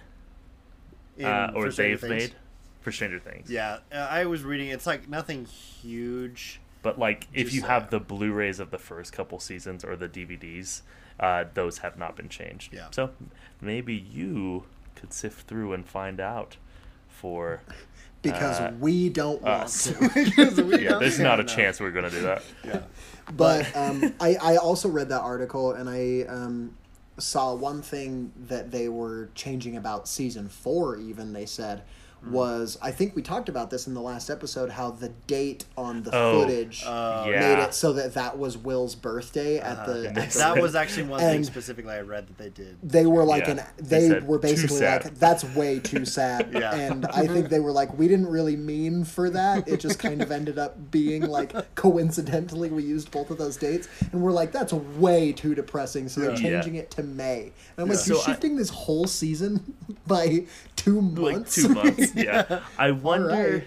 In- uh, or they've Things. made for Stranger Things. Yeah, uh, I was reading. It's like nothing huge. But like, if Just, you uh, have the Blu-rays of the first couple seasons or the DVDs, uh, those have not been changed. Yeah. So maybe you could sift through and find out for because uh, we don't want us. to. Because we yeah. There's not a no. chance we're gonna do that. Yeah. But um, I, I also read that article and I um, saw one thing that they were changing about season four, even they said, was I think we talked about this in the last episode how the date on the Oh, footage uh, made yeah. it so that that was Will's birthday at the, and the that was actually one thing specifically I read that they did. they were like Yeah. an They they were basically like that's way too sad. Yeah. and i think they were like we didn't really mean for that. It just kind of ended up being like coincidentally we used both of those dates. And we're like that's way too depressing. So they're changing it to may. And i'm like you're So I- shifting this whole season by two months. like months two months. yeah. I wonder. Alright.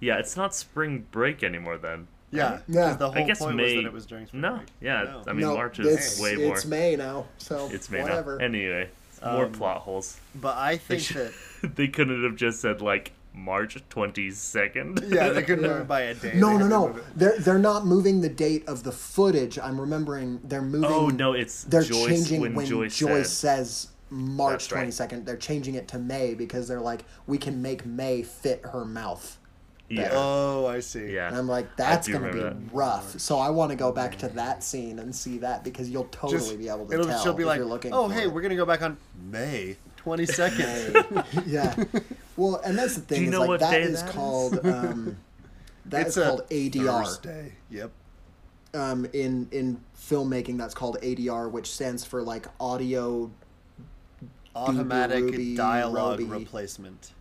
Yeah, it's not spring break anymore then. Yeah, Yeah. 'cause The whole I guess point May. was that it was during spring no, break. yeah. No. I mean, no March is it's, way more. it's may now so It's May whatever now. Anyway, more Um, plot holes. But I They, think should- that they couldn't have just said like March twenty second. yeah, they couldn't Yeah. move by a day. no, They no, no. They're they're not moving the date of the footage. I'm remembering they're moving. Oh no, it's they're Joyce changing when, when Joyce, Joyce, said. says March That's right. twenty second. They're changing it to May because they're like, we can make May fit her mouth. Yeah. Oh, I see. yeah. And I'm like, that's gonna be that. rough. So I want to go back to that scene and see that because you'll totally Just- be able to it'll, tell she'll be if like, you're looking. oh, hey, it." we're gonna go back on May twenty second. yeah. Well, and that's the thing Do you is know like what that day is that is? called um, that is called ADR. Thursday. Yep. um, in in filmmaking that's called ADR, which stands for like audio. Automatic Ruby, dialogue Roby. replacement.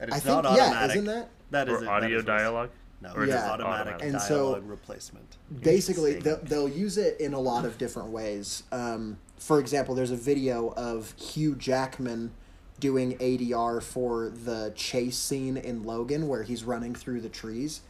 And I it's think not yeah, automatic. isn't that That is or it, that audio is dialogue. No, Or it's just automatic, automatic? And so- dialogue replacement. basically they'll, they'll use it in a lot of different ways. Um, for example, there's a video of Hugh Jackman doing ADR for the chase scene in Logan where he's running through the trees,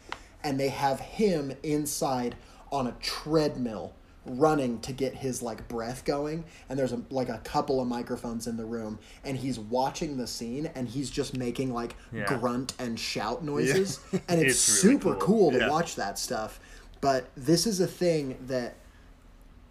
and they have him inside on a treadmill running to get his like breath going and there's a, like a couple of microphones in the room and he's watching the scene and he's just making like Yeah. grunt and shout noises and it's, It's really super cool. cool, to Yeah. watch that stuff but this is a thing that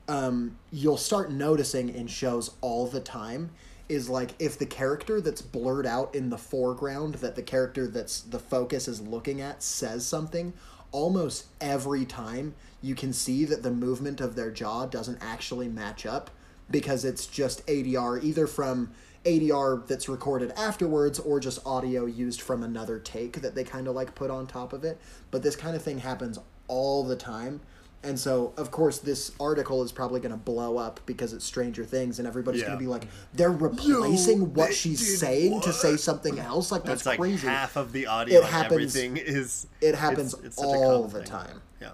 um, you'll start noticing in shows all the time is like if the character that's blurred out in the foreground that the character that's the focus is looking at says something almost every time you can see that the movement of their jaw doesn't actually match up because it's just ADR either from ADR that's recorded afterwards or just audio used from another take that they kind of like put on top of it. But this kind of thing happens all the time and so, of course, this article is probably going to blow up because it's Stranger Things, and everybody's Yeah. going to be like, they're replacing what they she's did saying to say something else. Like that's That's like crazy. half of the audio It and happens- everything is. it happens it's- it's such a all the thing. time. Yeah,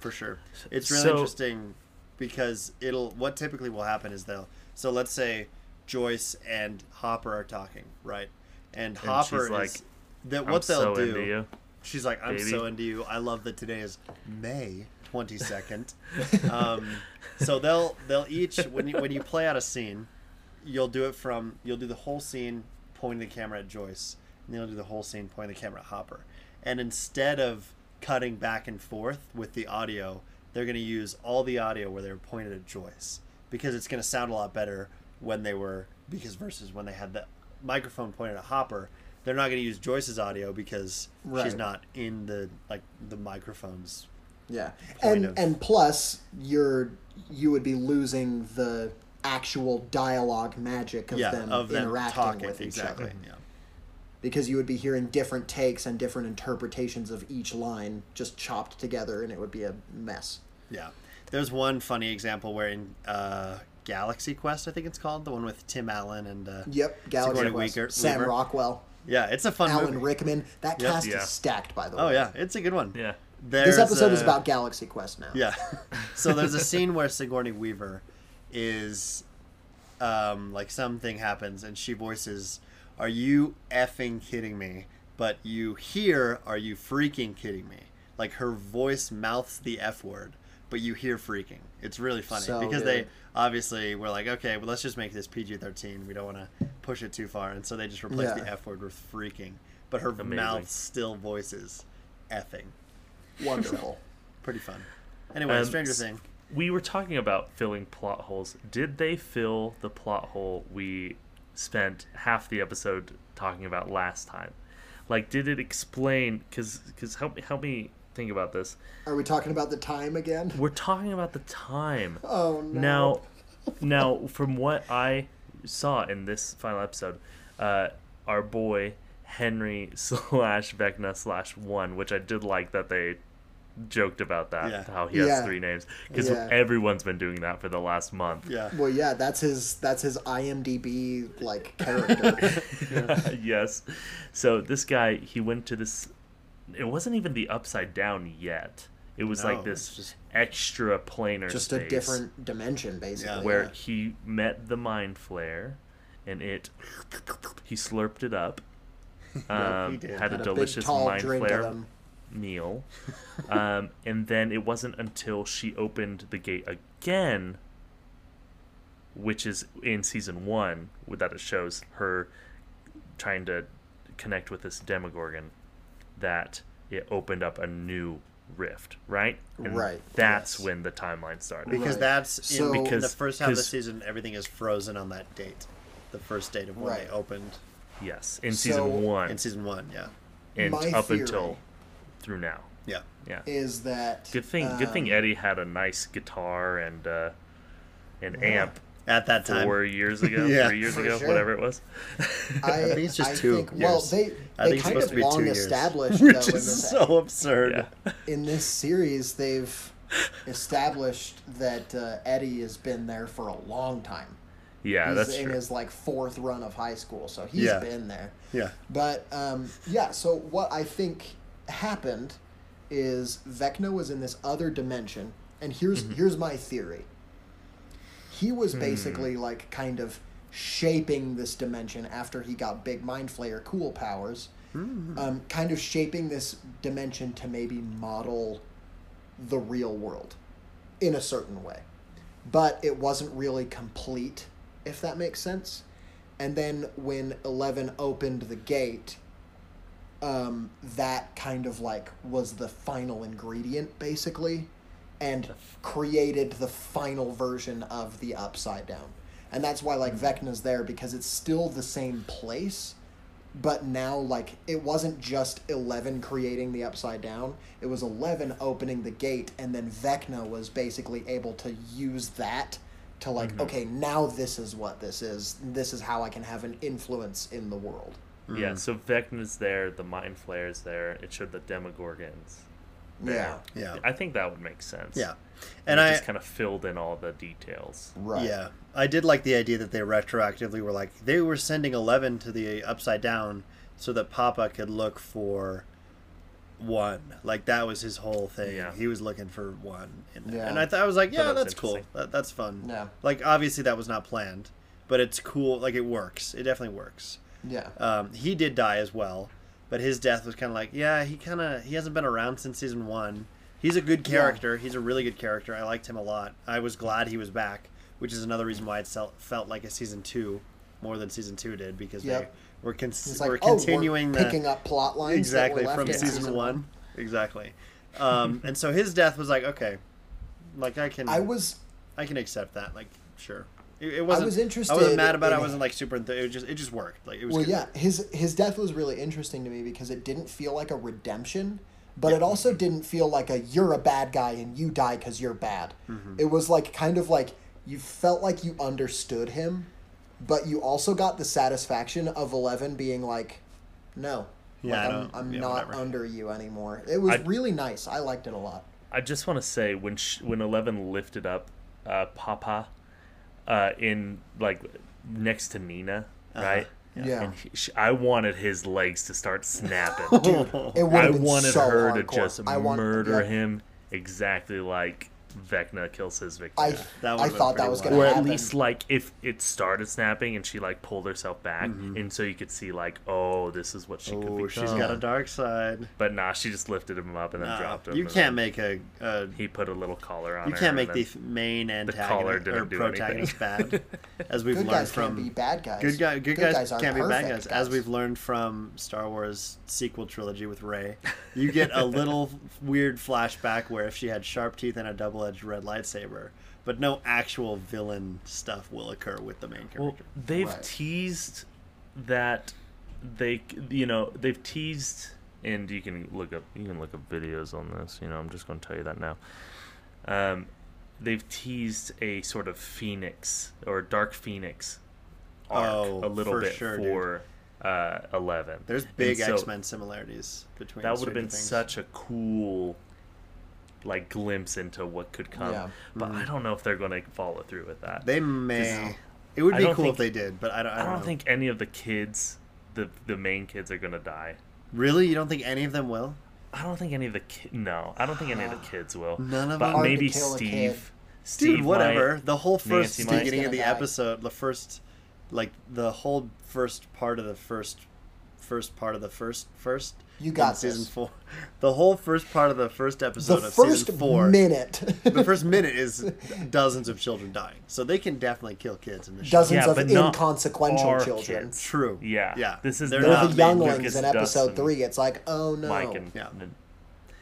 for sure. It's really So- interesting because it'll. What typically will happen is they'll. So let's say Joyce and Hopper are talking, right? And Hopper she's is like, that I'm what they'll so do. into you. She's like, I'm baby." so into you. I love that today is May twenty second. um, so they'll they'll each when you when you play out a scene, you'll do it from you'll do the whole scene pointing the camera at Joyce, and then you'll do the whole scene pointing the camera at Hopper. And instead of cutting back and forth with the audio, they're going to use all the audio where they were pointed at Joyce because it's going to sound a lot better when they were because versus when they had the microphone pointed at Hopper. They're not going to use Joyce's audio because she's not in the like the microphones. Yeah, point and of- and plus, you're you would be losing the actual dialogue magic of yeah, them of them interacting talking with each exactly. other Yeah. because you would be hearing different takes and different interpretations of each line just chopped together, and it would be a mess. Yeah. There's one funny example where in uh, Galaxy Quest, I think it's called, the one with Tim Allen and uh, Yep, Galaxy Sigourney Quest, Weaver- Sam Weaver. Rockwell, yeah, it's a fun Alan movie. Rickman. That Yep. cast Yeah. is stacked, by the way. Oh yeah, it's a good one. Yeah. This There's episode is about Galaxy Quest now. Yeah. so there's a scene where Sigourney Weaver is um, like something happens and she voices, Are you effing kidding me? But you hear, Are you freaking kidding me? Like her voice mouths the F word, but you hear freaking. It's really funny So because they good. obviously were like, Okay, well, let's just make this PG 13. We don't want to push it too far. And so they just replaced the F word with freaking. But her Amazing. mouth still voices effing. Wonderful. Pretty fun. Anyway, Um, Stranger s- Thing. We were talking about filling plot holes. Did they fill the plot hole we spent half the episode talking about last time? Like, did it explain? Because because help me help me think about this. Are we talking about the time again? We're talking about the time. Oh no. Now, now, from what I saw in this final episode, uh, our boy Henry slash Vecna slash one, which I did like that they joked about that Yeah. how he has Yeah. three names because Yeah. everyone's been doing that for the last month. Yeah. Well, yeah, that's his that's his IMDb like character. yes. So this guy, he went to this. It wasn't even the upside down yet. It was No, like this just- extra planar Just space a different dimension, basically. Yeah. where yeah. he met the mind flayer, and it he slurped it up. Um, he did. Had, Had a a big, delicious tall mind drink of flayer them. Meal, um, and then it wasn't until she opened the gate again, which is in season one, that it shows her trying to connect with this Demogorgon, that it opened up a new rift, right? And Right, That's yes. when the timeline started. Because Right. that's in, So- in the first half of the 'cause- season, everything is frozen on that date, the first date of when Right. they opened Yes, in So- season one, in season one. Yeah, and up theory- until through now. yeah. Yeah. Is that Good thing. good thing um, Eddie had a nice guitar and uh, an Yeah. amp At that time, four years ago, Yeah. three years ago, sure. whatever it was. I, I think it's just I two Think, well, years. they I they think it's kind supposed of to be long two years. established though which is this so absurd. yeah. in this series they've established that uh, Eddie has been there for a long time. Yeah, he's that's in true. his like fourth run of high school, so he's Yeah. been there. Yeah, But um, yeah, so what I think happened is Vecna was in this other dimension, and here's Mm-hmm. here's my theory. He was Hmm. basically like kind of shaping this dimension after he got big mind flayer cool powers, Hmm. um, kind of shaping this dimension to maybe model the real world in a certain way, but it wasn't really complete, if that makes sense. And then when Eleven opened the gate, um, that kind of like was the final ingredient, basically, and created the final version of the Upside Down. And that's why like Vecna's there because it's still the same place, but now like it wasn't just Eleven creating the Upside Down. It was Eleven opening the gate, and then Vecna was basically able to use that to like, okay, now this is what this is. This is how I can have an influence in the world. Yeah, mm. so Vecna's there, the Mind Flayer's there. It showed the Demogorgons. There. Yeah. yeah, I think that would make sense. yeah. And, And it I, just kind of filled in all the details. Right. Yeah, I did like the idea that they retroactively were like they were sending Eleven to the Upside Down so that Papa could look for one. Like that was his whole thing. Yeah. He was looking for one, in there. Yeah. and I thought I was like, yeah, that that's cool. That, that's fun. Yeah. Like obviously that was not planned, but it's cool. Like it works. It definitely works. Yeah. Um, he did die as well, but his death was kind of like, yeah, he kind of he hasn't been around since season one. He's a good character. He's a really good character. I liked him a lot. I was glad he was back, which is another reason why it felt like a season two more than season two did because Yep. they were con- we're like, oh, continuing we're the picking up plot lines that exactly were left from in season, one. Exactly. Um, and so his death was like, okay, like I can I was I can accept that. Like sure. It, it wasn't. was I wasn't mad about it. I wasn't like super. Enth- it just it just worked. Like it was. well, good. yeah. His his death was really interesting to me because it didn't feel like a redemption, but it also didn't feel like a you're a bad guy and you die because you're bad. Mm-hmm. It was like kind of like you felt like you understood him, but you also got the satisfaction of Eleven being like, no. Yeah, like, I I'm, don't- I'm yeah, not whatever. under you anymore. It was I- really nice. I liked it a lot. I just want to say when sh- when Eleven lifted up uh, Papa uh, in like next to Nina, right? Yeah. And he, sh I wanted his legs to start snapping. It I been wanted so her hardcore. to just I want- murder yeah. him exactly like Vecna kills his victim. I That I thought that was wild. gonna happen. or at least like if it started snapping and she like pulled herself back, and so you could see like, oh, this is what she could Mm-hmm. Oh, become. she's got a dark side. But nah, she just lifted him up and then No, dropped him. you can't make a, a He put a little collar on her. you can't and make then- the f- main collar antagonist didn't or do protagonist anything. bad, as we've good learned guys from can't be bad guys. good guy. Good, guys, are can't be bad perfect guys, as we've learned from Star Wars sequel trilogy with Rey. You get a little weird flashback where if she had sharp teeth and a double-edged red lightsaber, but no actual villain stuff will occur with the main character Well, character. they've Right. teased that they, you know, they've teased, and you can look up, you can look up videos on this. You know, I'm just going to tell you that now. Um, they've teased a sort of Phoenix or Dark Phoenix arc Oh, a little for bit sure, for uh, Eleven. There's big so X Men similarities between. That would have been Things. such a cool, like glimpse into what could come. Yeah. But mm. I don't know if they're going to follow through with that. They may. It would be cool think- if they did, but I don't. I I don't, don't know. think any of the kids, the the main kids, are going to die. Really, you don't think any of them will? I don't think any of the ki- no. I don't think any of the kids will. None of but them? Maybe kill a kid. Steve. Steve Dude, whatever. might- the whole first Nancy might. beginning of the die. episode, the first, like the whole first part of the first, first part of the first first. You in got season this. four. The whole first part of the first episode the of first season four. minute. the first minute is dozens of children dying, so they can definitely kill kids in the show. Dozens Yeah, of but inconsequential our children. kids. True. Yeah. Yeah. This is They're They're not the made younglings in episode Dustin, three. It's like, oh no. Mike and, Yeah. and,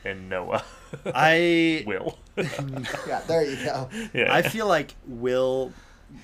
and Noah. I Will. Yeah, there you go. yeah. I feel like Will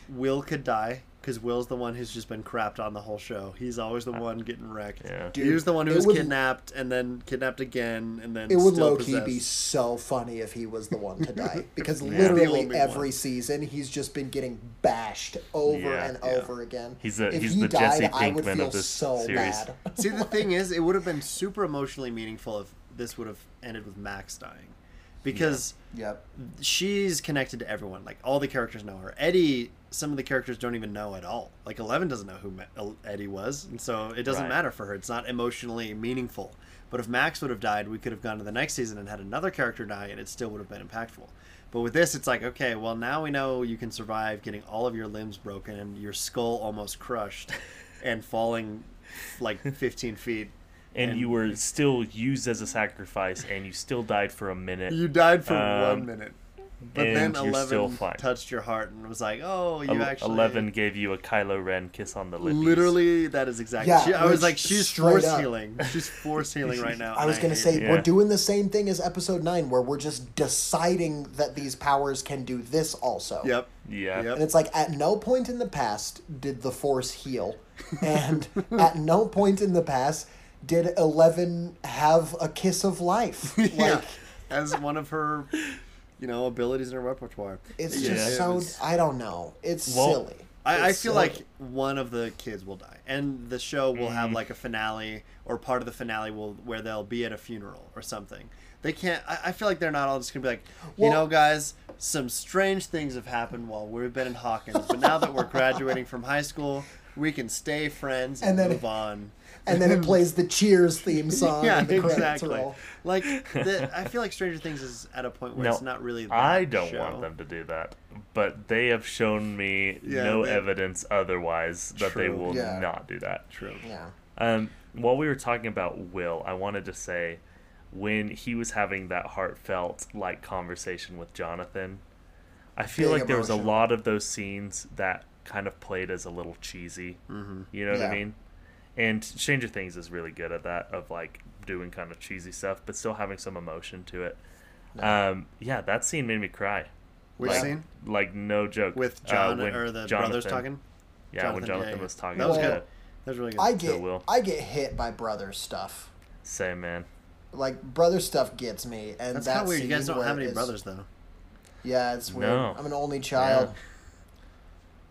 Will could die because Will's the one who's just been crapped on the whole show. He's always the uh, one getting wrecked. Yeah. he was the one who was would- kidnapped and then kidnapped again and then It would still low key be so funny if he was the one to die because The literally every one. season he's just been getting bashed over Yeah. and Yeah. over again. He's the- if he's he the died, Jesse I would Pinkman feel of this so series. bad. See, the thing is, it would have been super emotionally meaningful if this would have ended with Max dying, because Yep. she's connected to everyone. Like all the characters know her. Eddie, some of the characters don't even know at all. Like Eleven doesn't know who Eddie was, and so it doesn't Right. matter for her. It's not emotionally meaningful. But if Max would have died, we could have gone to the next season and had another character die, and it still would have been impactful. But with this, it's like, okay, well now we know you can survive getting all of your limbs broken and your skull almost crushed, and falling like 15 feet. And you were still used as a sacrifice, and you still died for a minute. You died for Um, one minute. But then Eleven still touched your heart and was like, "Oh, you Ele- actually." Eleven gave you a Kylo Ren kiss on the lips. Literally, that is exactly. Yeah, she, I was like, she's force up- healing. She's force healing right now. I was gonna hate say it. Yeah. we're doing the same thing as episode nine, where we're just deciding that these powers can do this also. Yep. Yeah. Yep. And it's like at no point in the past did the Force heal, and at no point in the past did Eleven have a kiss of life. Like yeah. As one of her, you know, abilities in her repertoire. it's Yeah, just it so was- I don't know. It's Well, silly. I, I feel like one of the kids will die, and the show will have Mm. like a finale, or part of the finale will where they'll be at a funeral or something. They can't. I, I feel like they're not all just gonna be like, you know, guys, some strange things have happened while we've been in Hawkins, but now that we're graduating from high school, we can stay friends and, And then- move on. And then it plays the Cheers theme song. yeah, and the credits exactly. roll. Like, the, I feel like Stranger Things is at a point where No, it's not really. That I don't show. want them to do that, but they have shown me Yeah, no they- evidence otherwise that they will Yeah. not do that. True. Yeah. Um, while we were talking about Will, I wanted to say when he was having that heartfelt like conversation with Jonathan, I feel Big like there was a lot of those scenes that kind of played as a little cheesy. Mm-hmm. You know what I mean? And Stranger Things is really good at that of like doing kind of cheesy stuff, but still having some emotion to it. Um, yeah, that scene made me cry. Which like, scene? Like no joke. With Uh, John when or the brothers talking? Yeah, when Jonathan, Jonathan yeah, yeah. was talking. That was to good. That was really good. I get will. I get hit by brother stuff. Same man. Like brother stuff gets me, and That's that kind of weird. You guys don't have any it's- brothers, though. Yeah, it's weird. No. I'm an only child, Yeah.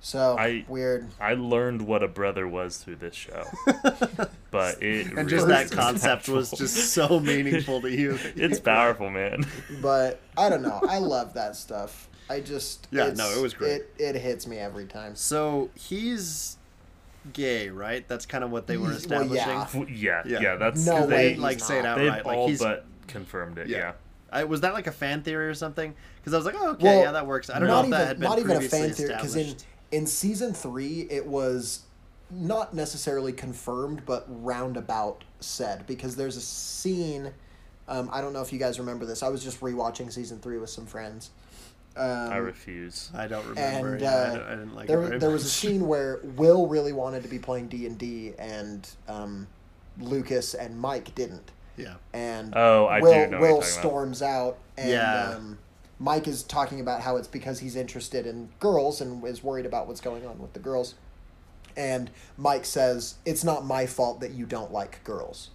So I- weird. I learned what a brother was through this show, but it and really just that is concept was just so meaningful to you. it's powerful, man. But I don't know. I love that stuff. I just Yeah, no, it was great. It it hits me every time. So he's gay, right? That's kind of what they were He's- well, establishing. yeah. yeah, Yeah. yeah, that's No way they he's like say it outright. they've Like all he's but confirmed it. Yeah. Yeah, I, was that like a fan theory or something? Because I was like, oh, okay, Well, yeah, that works. I don't not know if even that had been not even a fan theory because in established. In season three it was not necessarily confirmed but roundabout said because there's a scene. Um, I don't know if you guys remember this. I was just rewatching season three with some friends. Um, I refuse. I don't remember. and yeah, I, uh, don't- I didn't like there, it. Very there was a scene where Will really wanted to be playing D and D, and um, Lucas and Mike didn't. Yeah. And Oh, I do Will know what you're Will talking about. storms out, and Yeah. um, Mike is talking about how it's because he's interested in girls and is worried about what's going on with the girls. And Mike says, "It's not my fault that you don't like girls."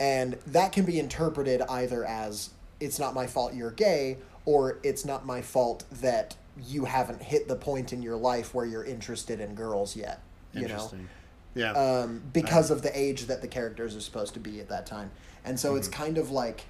And that can be interpreted either as it's not my fault you're gay or it's not my fault that you haven't hit the point in your life where you're interested in girls yet, you know. Interesting. Yeah. um, because of the age that the characters are supposed to be at that time. And so Mm-hmm. it's kind of like,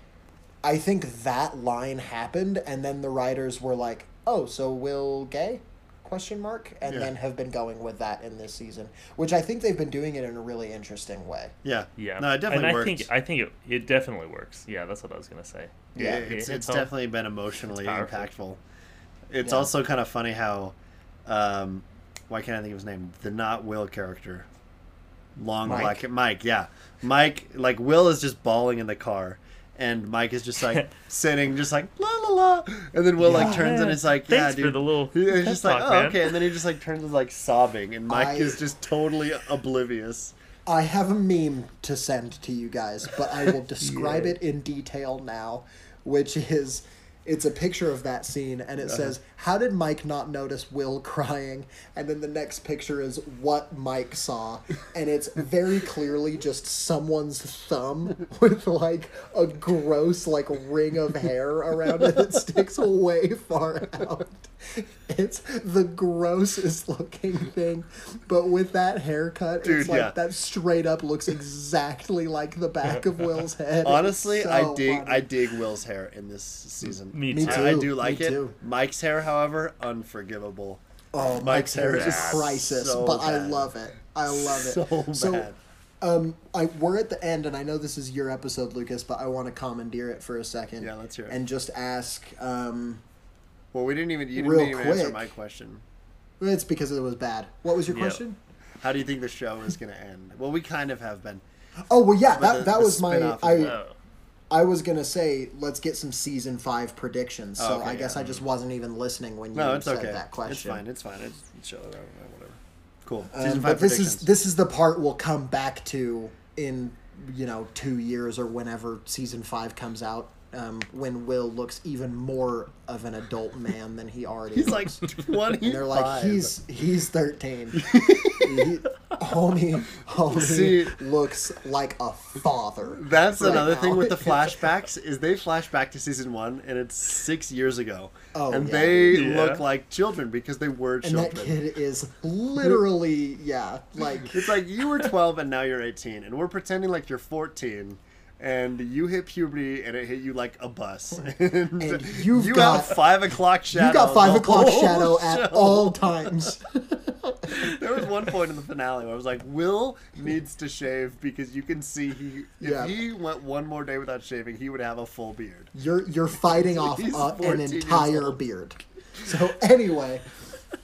I think that line happened, and then the writers were like, "Oh, so Will gay?" Question mark, and Yeah. then have been going with that in this season, which I think they've been doing it in a really interesting way. yeah. Yeah. No, it definitely and I works. think I think it, it definitely works. Yeah, that's what I was gonna say. Yeah. it's, It- it's all- definitely been emotionally it's impactful. It's Yeah. also kind of funny how, um, why can't I think of his name? The not Will character, long Mike? black Mike. Yeah, Mike. Like Will is just bawling in the car, and Mike is just like sitting, just like la la la, and then Will like Yeah. turns and is like, Thanks yeah, for dude. the little He- It's pep just like, oh, man." okay, and then he just like turns and like sobbing, and Mike I- is just totally oblivious. I have a meme to send to you guys, but I will describe Yeah. it in detail now, which is it's a picture of that scene and it uh-huh. says, How did Mike not notice Will crying? And then the next picture is what Mike saw. And it's very clearly just someone's thumb with like a gross like ring of hair around it that sticks way far out. It's the grossest looking thing, but with that haircut, Dude, it's like yeah. that straight up looks exactly like the back of Will's head. It's Honestly, I dig funny. I dig Will's hair in this season. Me Me too. I, I do like me it. too. Mike's hair, however, unforgivable. Oh, Mike's Mike's hair hair is is crisis, so but I love it. I love it. So bad. um, I we're at the end, and I know this is your episode, Lucas, but I want to commandeer it for a second. Yeah, let's hear it. And just ask. Um, Well, we didn't even you didn't Real even answer my question. it's because it was bad. What was your question? How do you think the show is going to end? Well, we kind of have been. Oh well, yeah, that the- that was my. I. I was gonna say let's get some season five predictions. So Oh, okay, I guess yeah. I just wasn't even listening when you No, it's said okay. that question. It's fine. It's fine. It's show whatever. whatever. Cool. Um, Season but five this is this is the part we'll come back to in you know two years or whenever season five comes out. Um, when Will looks even more of an adult man than he already is. He's looks. like twenty. and they're like he's he's thirteen. he, homie, homie See- looks like a father. That's right another thing with the flashbacks is they flash back to season one and it's six years ago, Oh, and yeah. they Yeah. look like children because they were children and that kid is literally yeah like It's like you were 12 and now you're 18, and we're pretending like you're 14, and you hit puberty and it hit you like a bus. And, you've you got- five o'clock shadow. you got five o'clock shadow at show. all times. There was one point in the finale where I was like, Will needs to shave because you can see he if Yeah. he went one more day without shaving, he would have a full beard. You're you're fighting off uh, an entire beard. So anyway,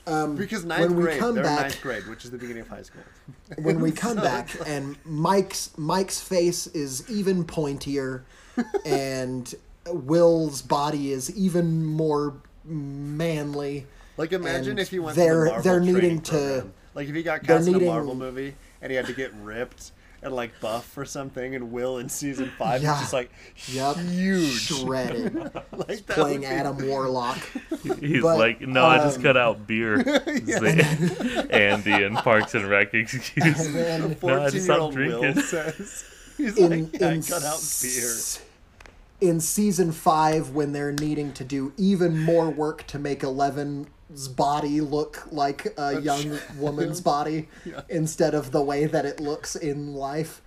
um, Because ninth when we grade, come back, ninth grade, which is the beginning of high school. when we come So back, and Mike's Mike's face is even pointier, and Will's body is even more manly. Like imagine if he went they're- to the Marvel they're needing to- program. Like if he got cast in a Marvel movie and he had to get ripped and like buff or something, and Will in season five Yeah. is just like Yep, huge, shredded, like that playing be- Adam Warlock. He's But, like, no, I just um, cut out beer. The Andy and Parks and Rec excuse. And then No, I fourteen just year stopped old Will says he's in like, yeah, I cut out beer. s- in season five when they're needing to do even more work to make Eleven's body look like a young woman's body Yeah. instead of the way that it looks in life.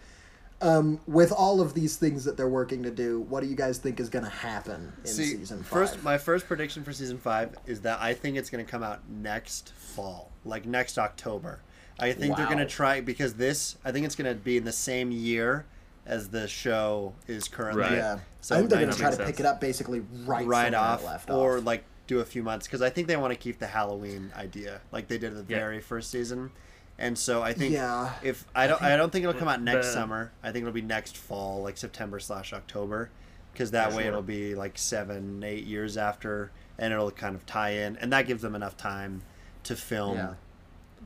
Um, with all of these things that they're working to do, what do you guys think is going to happen in See, season five? first, my first prediction for season five is that I think it's going to come out next fall, like next October. I think they're going to try because this. I think it's going to be in the same year as the show is currently. Right. yeah, So I think they're going to try to makes pick it up basically right, right from where it off, left or off. like do a few months because I think they want to keep the Halloween idea like they did the Yeah. very first season. And so I think Yeah. if I don't I don't think it'll come out next The- summer. I think it'll be next fall, like September slash October, because that way sure. it'll be like seven eight years after, and it'll kind of tie in, and that gives them enough time to film Yeah.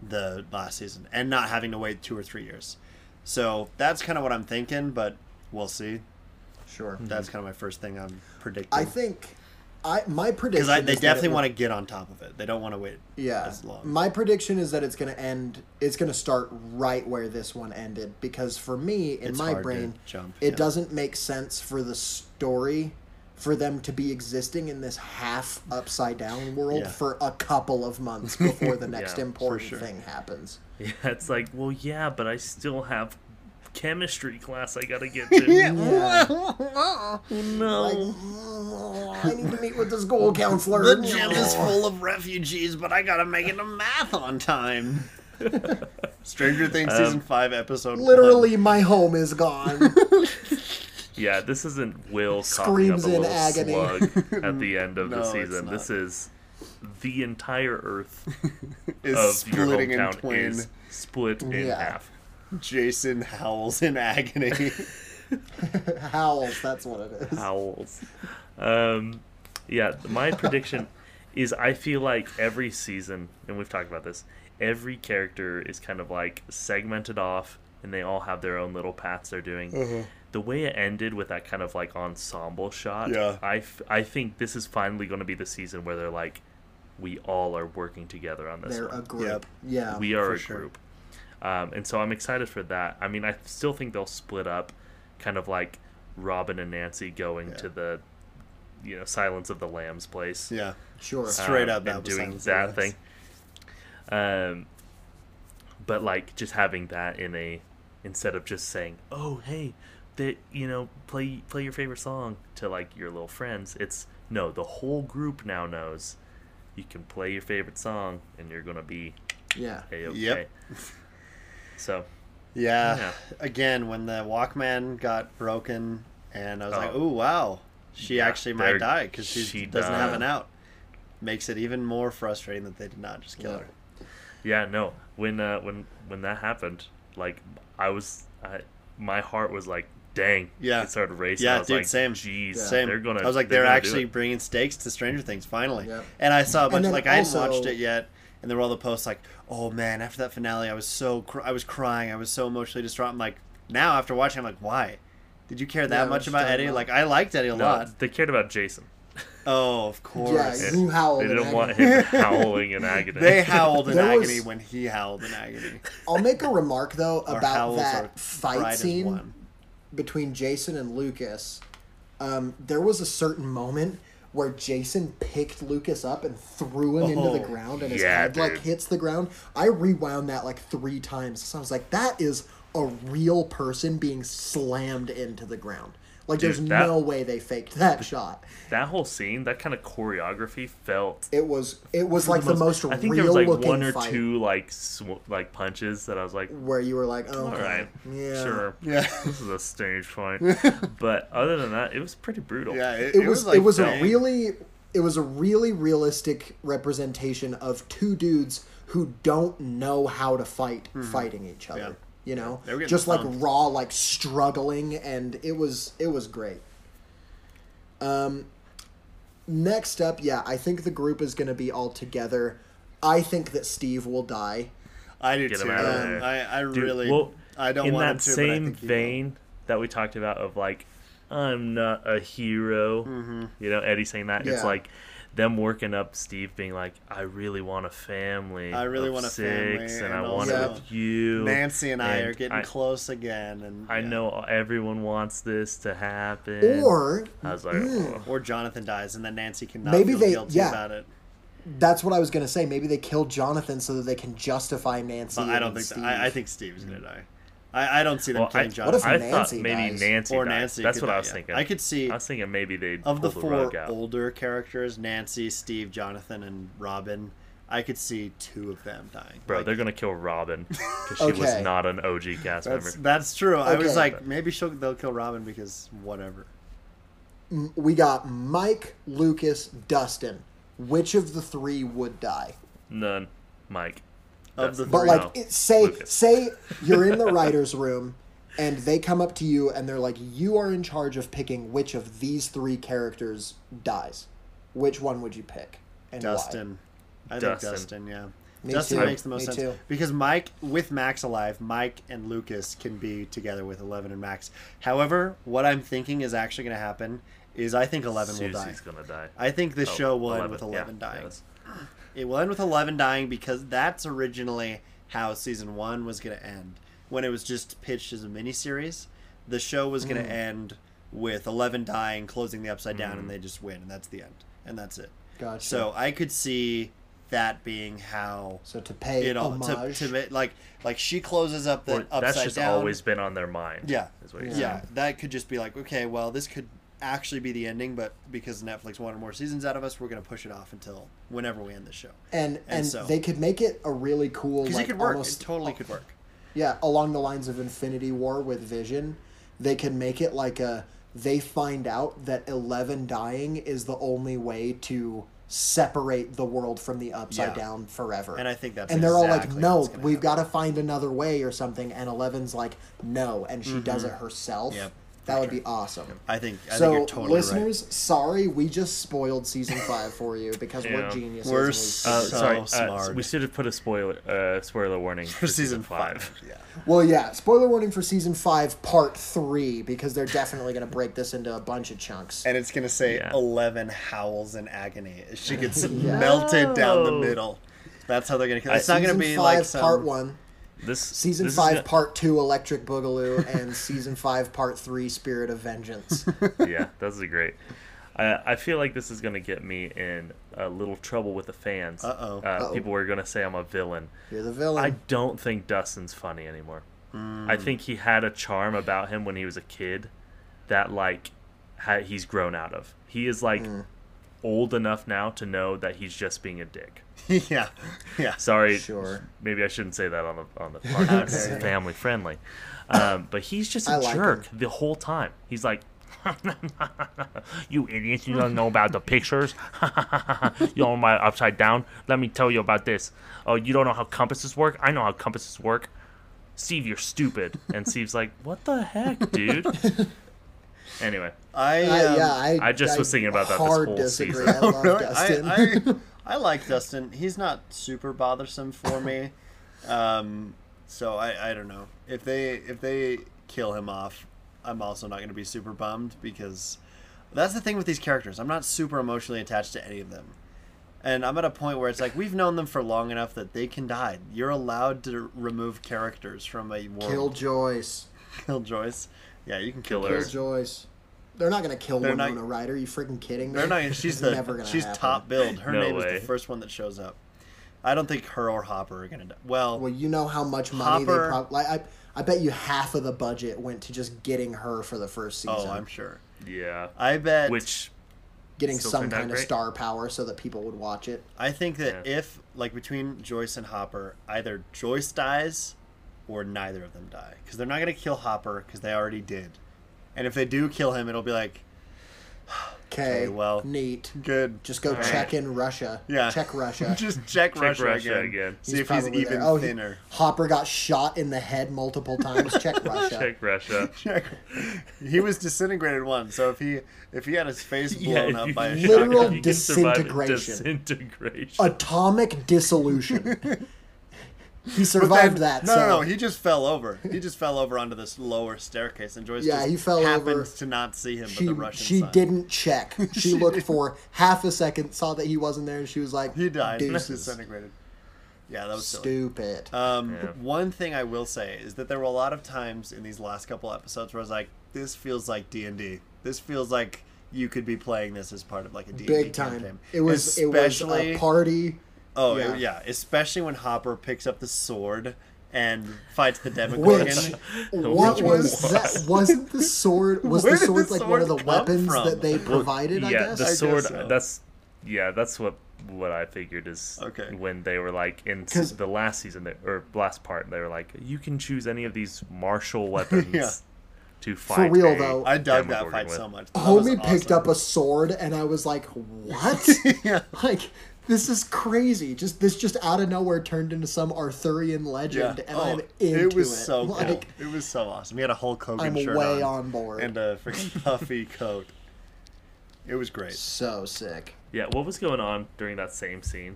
the last season and not having to wait two or three years. So that's kind of what I'm thinking, but we'll see. sure. That's kind of my first thing I'm predicting. I think I my prediction because they is that definitely want to get on top of it. They don't want to wait Yeah. as long. My prediction is that it's going to end. It's going to start right where this one ended because for me, in It's my brain, jump, it yeah. doesn't make sense for the story for them to be existing in this half upside down world Yeah. for a couple of months before the next Yeah, important sure. thing happens. Yeah, it's like, well, yeah, but I still have chemistry class I gotta get to. Yeah. No. Like, "Mm, I need to meet with the school counselor. The gym is full of refugees, but I gotta make it to math on time. Stranger Things season five episode. Literally, my home is gone. Yeah, this isn't Will Screams in up a little agony. slug at the end of No, the season. This is the entire Earth is of your splitting in hometown twain. is split in Yeah. half. Jason howls in agony. Howls, that's what it is. Howls. Um, yeah, my prediction is I feel like every season, and we've talked about this, every character is kind of like segmented off, and they all have their own little paths they're doing. Uh-huh. The way it ended with that kind of like ensemble shot, Yeah. I, f- I think this is finally going to be the season where they're like, we all are working together on this They're one. a group. Yep. Yeah. we are for a sure. group. Um, and so I'm excited for that. I mean, I still think they'll split up, kind of like Robin and Nancy going Yeah. to the, you know, Silence of the Lambs place. yeah, Sure. Straight um, up, and doing Silence that thing. Um, but like just having that in a instead of just saying, "Oh, hey, that you know, play play your favorite song" to like your little friends. It's no, the whole group now knows you can play your favorite song and you're gonna be yeah. a okay. Yep. So yeah. Yeah. Again, when the Walkman got broken, and I was like, Oh. "Oh wow, she Yeah, actually might die because she, she doesn't have an out." Makes it even more frustrating that they did not just kill Yeah. her. Yeah, no. When uh, when when that happened, like I was, I, my heart was like, "Dang!" Yeah. it started racing. Yeah, I was dude, like, same. Jeez, Yeah. Same. they're gonna. I was like, they're they're, actually bringing stakes to Stranger Things finally. Yep. And I saw a bunch then like I hadn't watched it yet, and there were all the posts like, "Oh man, after that finale, I was so cr- I was crying, I was so emotionally distraught." I'm like, now after watching, I'm like, why? Did you care that Yeah, much about Eddie? about? Like, I liked Eddie a No, lot. they cared about Jason. Oh, of Yeah, course. you howled. They in didn't agony. want him howling in agony. They howled in There was- agony when he howled in agony. I'll make a remark though about howls that fight scene between Jason and Lucas. Um, there was a certain moment where Jason picked Lucas up and threw him into the Oh, ground, and his yeah, head like hits the ground. I rewound that like three times. So I was like, that is a real person being slammed into the ground. Like, Dude, there's that- no way they faked that shot. that whole scene, that kind of choreography felt. It was it was like the most I think real there was like looking one or fight two like sw- like punches that I was like, where you were like, oh, all right, yeah, sure, Yeah. this is a stage fight. but other than that, it was pretty brutal. Yeah, it, it was like, it was a really it was a really realistic representation of two dudes who don't know how to fight mm-hmm. fighting each other. Yeah. You know They were getting just like raw like struggling and it was it was great um next up yeah i think the group is going to be all together i think that steve will die I do Get too. him out of Um, there. I, I Dude, really, well, I don't in want that him to, but I same think will. vein that we talked about of like i'm not a hero Mm-hmm. you know eddie saying that it's like them working up steve being like i really want a family I really want a six, family, and, and i want it with you Nancy and I and are getting I- close again, and i yeah. know everyone wants this to happen or i was like Mm. oh. Or Jonathan dies, and then Nancy cannot Maybe feel they- guilty yeah. about it. that's what i was going to say maybe they killed jonathan so that they can justify nancy But I don't and think. That, I, I think Steve's gonna die. I, I don't see them Well, I, killing What Jonathan. if I Nancy thought maybe dies? Nancy or died. Nancy. That's could what I was yeah. thinking. I could see I was thinking maybe they of the pull four rug older characters, Nancy, Steve, Jonathan, and Robin. I could see two of them dying. Bro, Like, they're gonna kill Robin because she was not an OG cast that's member. that's true. I was like, maybe she'll they'll kill Robin because whatever. we got Mike, Lucas, Dustin. Which of the three would die? None, Mike. Of the Dustin. But Three. like, it, say Lucas. say you're in the writers' room, and they come up to you and they're like, "You are in charge of picking which of these three characters dies. Which one would you pick?" And why? Dustin. I Dustin. think Dustin, yeah. Me Dustin too. makes the most Me sense. too. Because Mike, with Max alive, Mike and Lucas can be together with Eleven and Max. However, what I'm thinking is actually going to happen is I think Eleven will die. Gonna die. I think the Oh, show will end 11, with yeah, Eleven dying. yes. It will end with Eleven dying because that's originally how season one was going to end. When it was just pitched as a miniseries, the show was Mm. going to end with Eleven dying, closing the upside down, Mm. and they just win, and that's the end, and that's it. Gotcha. So I could see that being how So to pay it all to, homage, to ma- like like she closes up the Or upside that's just down. always been on their mind. Yeah. is what you're yeah, saying. that could just be like, okay, well, this could actually be the ending, but because Netflix wanted more seasons out of us, we're gonna push it off until whenever we end the show. and and, so- they could make it a really cool, Because like it could work. almost it totally could work. yeah, along the lines of Infinity War with Vision, they could make it like a they find out that Eleven dying is the only way to separate the world from the upside Yeah. down forever. And I think that's and they're all like, "No, we've got to find another way or something." And Eleven's like, "No," and she does it herself. Mm-hmm. Yep, that would be awesome. I think. I so, think you're totally listeners, sorry, we just spoiled season five for you because we're Yeah. geniuses. We're and we so- Uh, figured- sorry, uh, smart. we should have put a spoiler uh, spoiler warning right. for season five. Yeah. Well, yeah. Spoiler warning for season five, part three, because they're definitely going to break this into a bunch of chunks. And it's gonna say Yeah. Eleven howls in agony as she gets Yeah. melted down the middle. That's how they're gonna kill. I- It's not gonna be five, like some. part one. This Season this five, gonna- part two, Electric Boogaloo, and season five, part three, Spirit of Vengeance. yeah, those are great. I I feel like this is gonna get me in a little trouble with the fans. Uh-oh. Uh, Uh-oh. People are gonna say I'm a villain. You're the villain. I don't think Dustin's funny anymore. Mm. I think he had a charm about him when he was a kid that like ha- he's grown out of. He is like Mm. Old enough now to know that he's just being a dick. yeah. Yeah. Sorry, Sure. maybe I shouldn't say that on the on the podcast. This dare is you. family friendly. Um, but he's just a I jerk the whole time. He's like, "You idiots! You don't know about the pictures. you know my upside down. Let me tell you about this. Oh, you don't know how compasses work? I know how compasses work. Steve, you're stupid." And Steve's like, "What the heck, dude?" Anyway, I, I, um, yeah, I, I just was thinking about that this whole disagree. season. I love? Dustin. I, I, I like Dustin. He's not super bothersome for me. Um, so I, I don't know if they if they kill him off. I'm also not going to be super bummed because that's the thing with these characters. I'm not super emotionally attached to any of them. And I'm at a point where it's like we've known them for long enough that they can die. You're allowed to remove characters from a world. Kill Joyce. Kill Joyce. Yeah, you can kill Kill her. her. Kill Joyce. They're not gonna kill They're not- Winona Ryder. You freaking kidding me? They're not. She's the. never gonna she's happen. top build. Her No name is the first one that shows up. I don't think her or Hopper are gonna die. Well, Well, you know how much money Hopper- they probably. Like, I I bet you half of the budget went to just getting her for the first oh, season. oh, I'm sure. Yeah, I bet. which getting some kind of star power so that people would watch it. I think that Yeah. if like between Joyce and Hopper, either Joyce dies or neither of them die because they're not gonna kill Hopper because they already did. And if they do kill him, it'll be like Okay, Okay, well, neat. good. Just go All check in Russia. Yeah. check Russia. Just check, Check Russia, Russia again. again. See if he's even there. Oh, he- thinner. Hopper got shot in the head multiple times. Check Russia. check Russia. Check. he was disintegrated once, so if he if he had his face blown if up you- by a Literal shotgun, you can disintegration. Disintegration. Atomic dissolution. He survived then- that. No, so. no, no. He just fell over. He just fell over onto this lower staircase, and Joyce Yeah, just he fell happened over. to not see him, she but the Russian she son. didn't check. She, She looked did. for half a second, saw that he wasn't there, and she was like, He died. Deuces. Disintegrated. Yeah, that was silly. Stupid. Um, Yeah. One thing I will say is that there were a lot of times in these last couple episodes where I was like, "This feels like D and D. This feels like you could be playing this as part of like a D and D Big time. campaign." It was it was especially a party. Oh yeah. yeah. especially when Hopper picks up the sword and fights the Demogorgon. Which what was was- that? Wasn't the sword was the sword the like one of the weapons from? that they provided? I yeah, guess. the I guess sword. so. That's yeah, that's what what I figured is Okay. when they were like in the last season they, or last part they were like you can choose any of these martial weapons Yeah. to fight. real, though. I dug that Demogorgon fight with. so much. That was Homie picked up a sword, and I was like, "What? yeah. like this is crazy! Just this just out of nowhere turned into some Arthurian Yeah. legend, and Oh, I'm into it was so cool. It was so awesome. He had a Hulk Hogan I'm shirt way on, on board. and a freaking puffy coat. It was great. so sick. Yeah, what was going on during that same scene?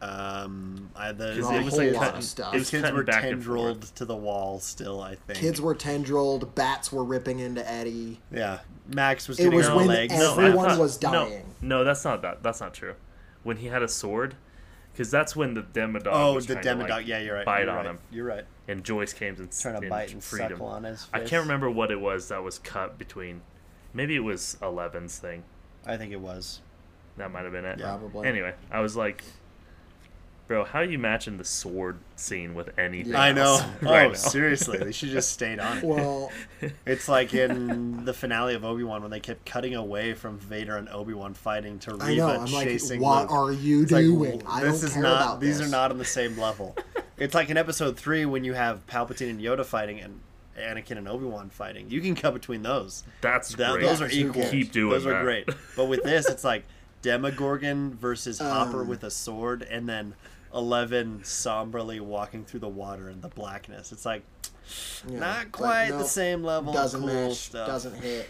Um, I the, Because A it was whole like lot cutting, of stuff. it was kids were back tendrilled to the wall still. I think Kids were tendrilled. Bats were ripping into Eddie. Yeah, Max was It getting was her when legs. every- I Everyone thought- was no, dying. No, that's not that. That's not true. When he had a sword, because that's when the Demodog. oh, was the Demodog. like, yeah, you're right. Bite you're on right. him, You're right. and Joyce came and, Trying to bite and freed him. suckle on his. I can't remember what it was that was cut between maybe it was Eleven's thing. I think it was. That might have been it. Probably. Anyway, I was like, bro, how are you matching the sword scene with anything? Yeah. I know. else Oh, right now? seriously, they should just stayed on. it. Well, It's like in the finale of Obi Wan when they kept cutting away from Vader and Obi Wan fighting to Reva I know. I'm like, chasing. what Luke. are you It's like, doing? I this don't is care not. about these this. are not on the same level. it's like in Episode Three when you have Palpatine and Yoda fighting and Anakin and Obi Wan fighting. You can cut between those. That's That- great. those are Who equal. Keep doing those are great. But with this, it's like Demogorgon versus Hopper Um. with a sword, and then Eleven somberly walking through the water in the blackness. It's like Yeah, not like, quite the same level. Doesn't of cool match. stuff. Doesn't hit.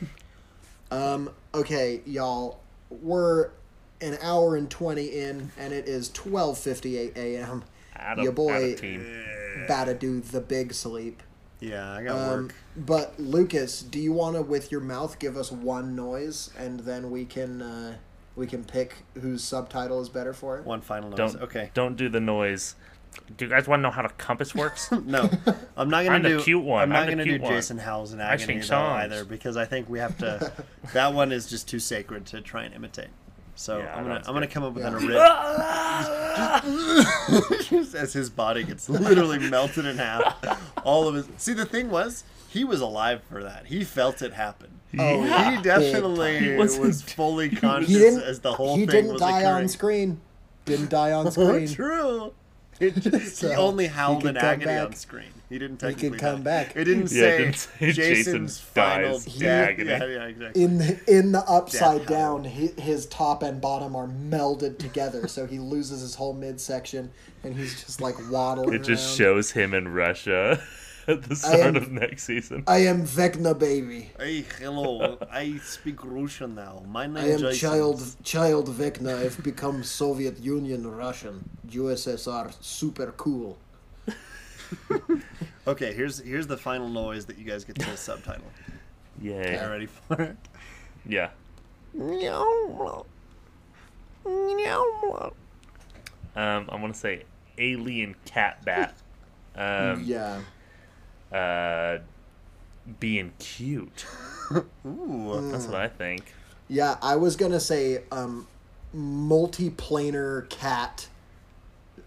Um. Okay, y'all. We're an hour and twenty in, and it is twelve fifty eight a.m. Add a, Your boy- add a team. About to do the big sleep. Yeah, I got Um, work. but Lucas, do you want to, with your mouth, give us one noise, and then we can uh, we can pick whose subtitle is better for it? One final noise. Don't Okay. Don't do the noise. Do you guys want to know how the compass works? No, I'm not gonna I'm the do. cute one. I'm not I'm gonna do one. Jason howls in agony sing though, either because I think we have to. that one is just too sacred to try and imitate. So Yeah, I'm gonna I'm gonna come up with Yeah. an riff just as his body gets literally melted in half. All of his. See, the thing was, he was alive for that. He felt it happen. Oh, He yeah. definitely He was, wasn't- fully conscious as the whole he thing didn't was die occurring. on screen. Didn't die on Oh, screen. true. It just, So, he only howled could in come agony back. on screen. He didn't He could technically come die. back. It didn't Yeah, say, it didn't say Jason's Jason final dies death. in agony. Yeah, yeah, exactly. in the, in the upside Death down, hi- his top and bottom are melded together, so he loses his whole midsection, and he's just like waddling. It just around. shows him in Russia at the start am- of next season. I am Vecna baby. Hey, hello. I speak Russian now. My name I am Jason. child child Vecna. I've become Soviet Union Russian. USSR super cool. Okay, here's here's the final noise that you guys get to subtitle. Yay. Are you ready for it? Yeah. Um, I want to say alien cat bat. Um, yeah. Uh, being cute. Ooh. That's what I think. Yeah, I was gonna say um, multiplanar cat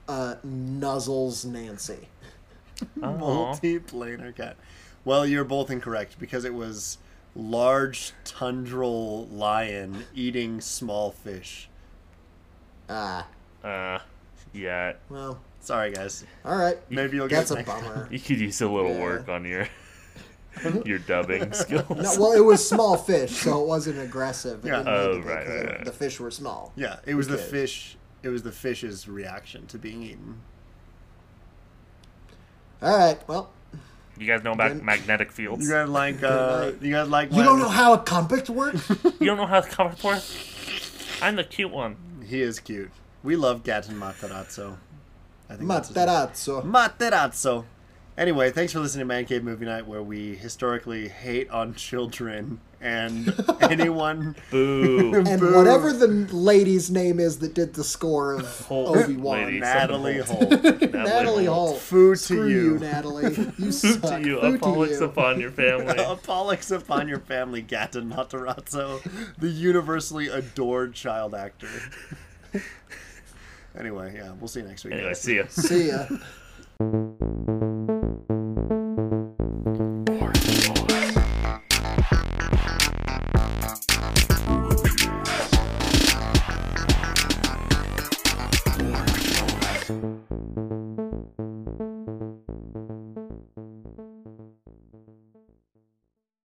uh, nuzzles Nancy. Aw. Multi-planar cat. Well, you're both incorrect because it was large tundral lion eating small fish. Ah, Uh, yeah. well, Sorry, guys. all right. Maybe you'll get That's a next time. bummer. You could use a little Yeah. work on your your dubbing skills. No, well, it was small fish, so it wasn't aggressive. It Yeah. didn't Oh, need to be right, 'cause right, right. The fish were small. Yeah, it was the cares? fish. It was the fish's reaction to being eaten. All right. Well, You guys know about Then- magnetic fields? You guys like? Uh, you guys like? you don't know how a compass works. You don't know how to compass works. I'm the cute one. He is cute. We love Gaten Matarazzo. I think that's his. Materazzo. Materazzo. Anyway, thanks for listening to Man Cave Movie Night, where we historically hate on children and anyone. Boo. And Boo. whatever the lady's name is that did the score of Obi Wan. Natalie Holt. Holt. Natalie Holt. Foo to Screw you. you, Natalie. You Who suck. to you? Who to Apollos you? upon your family. Apollox upon your family, Gaten Matarazzo, the universally adored child actor. Anyway, yeah, we'll see you next week. Anyway, guys. see ya. See ya.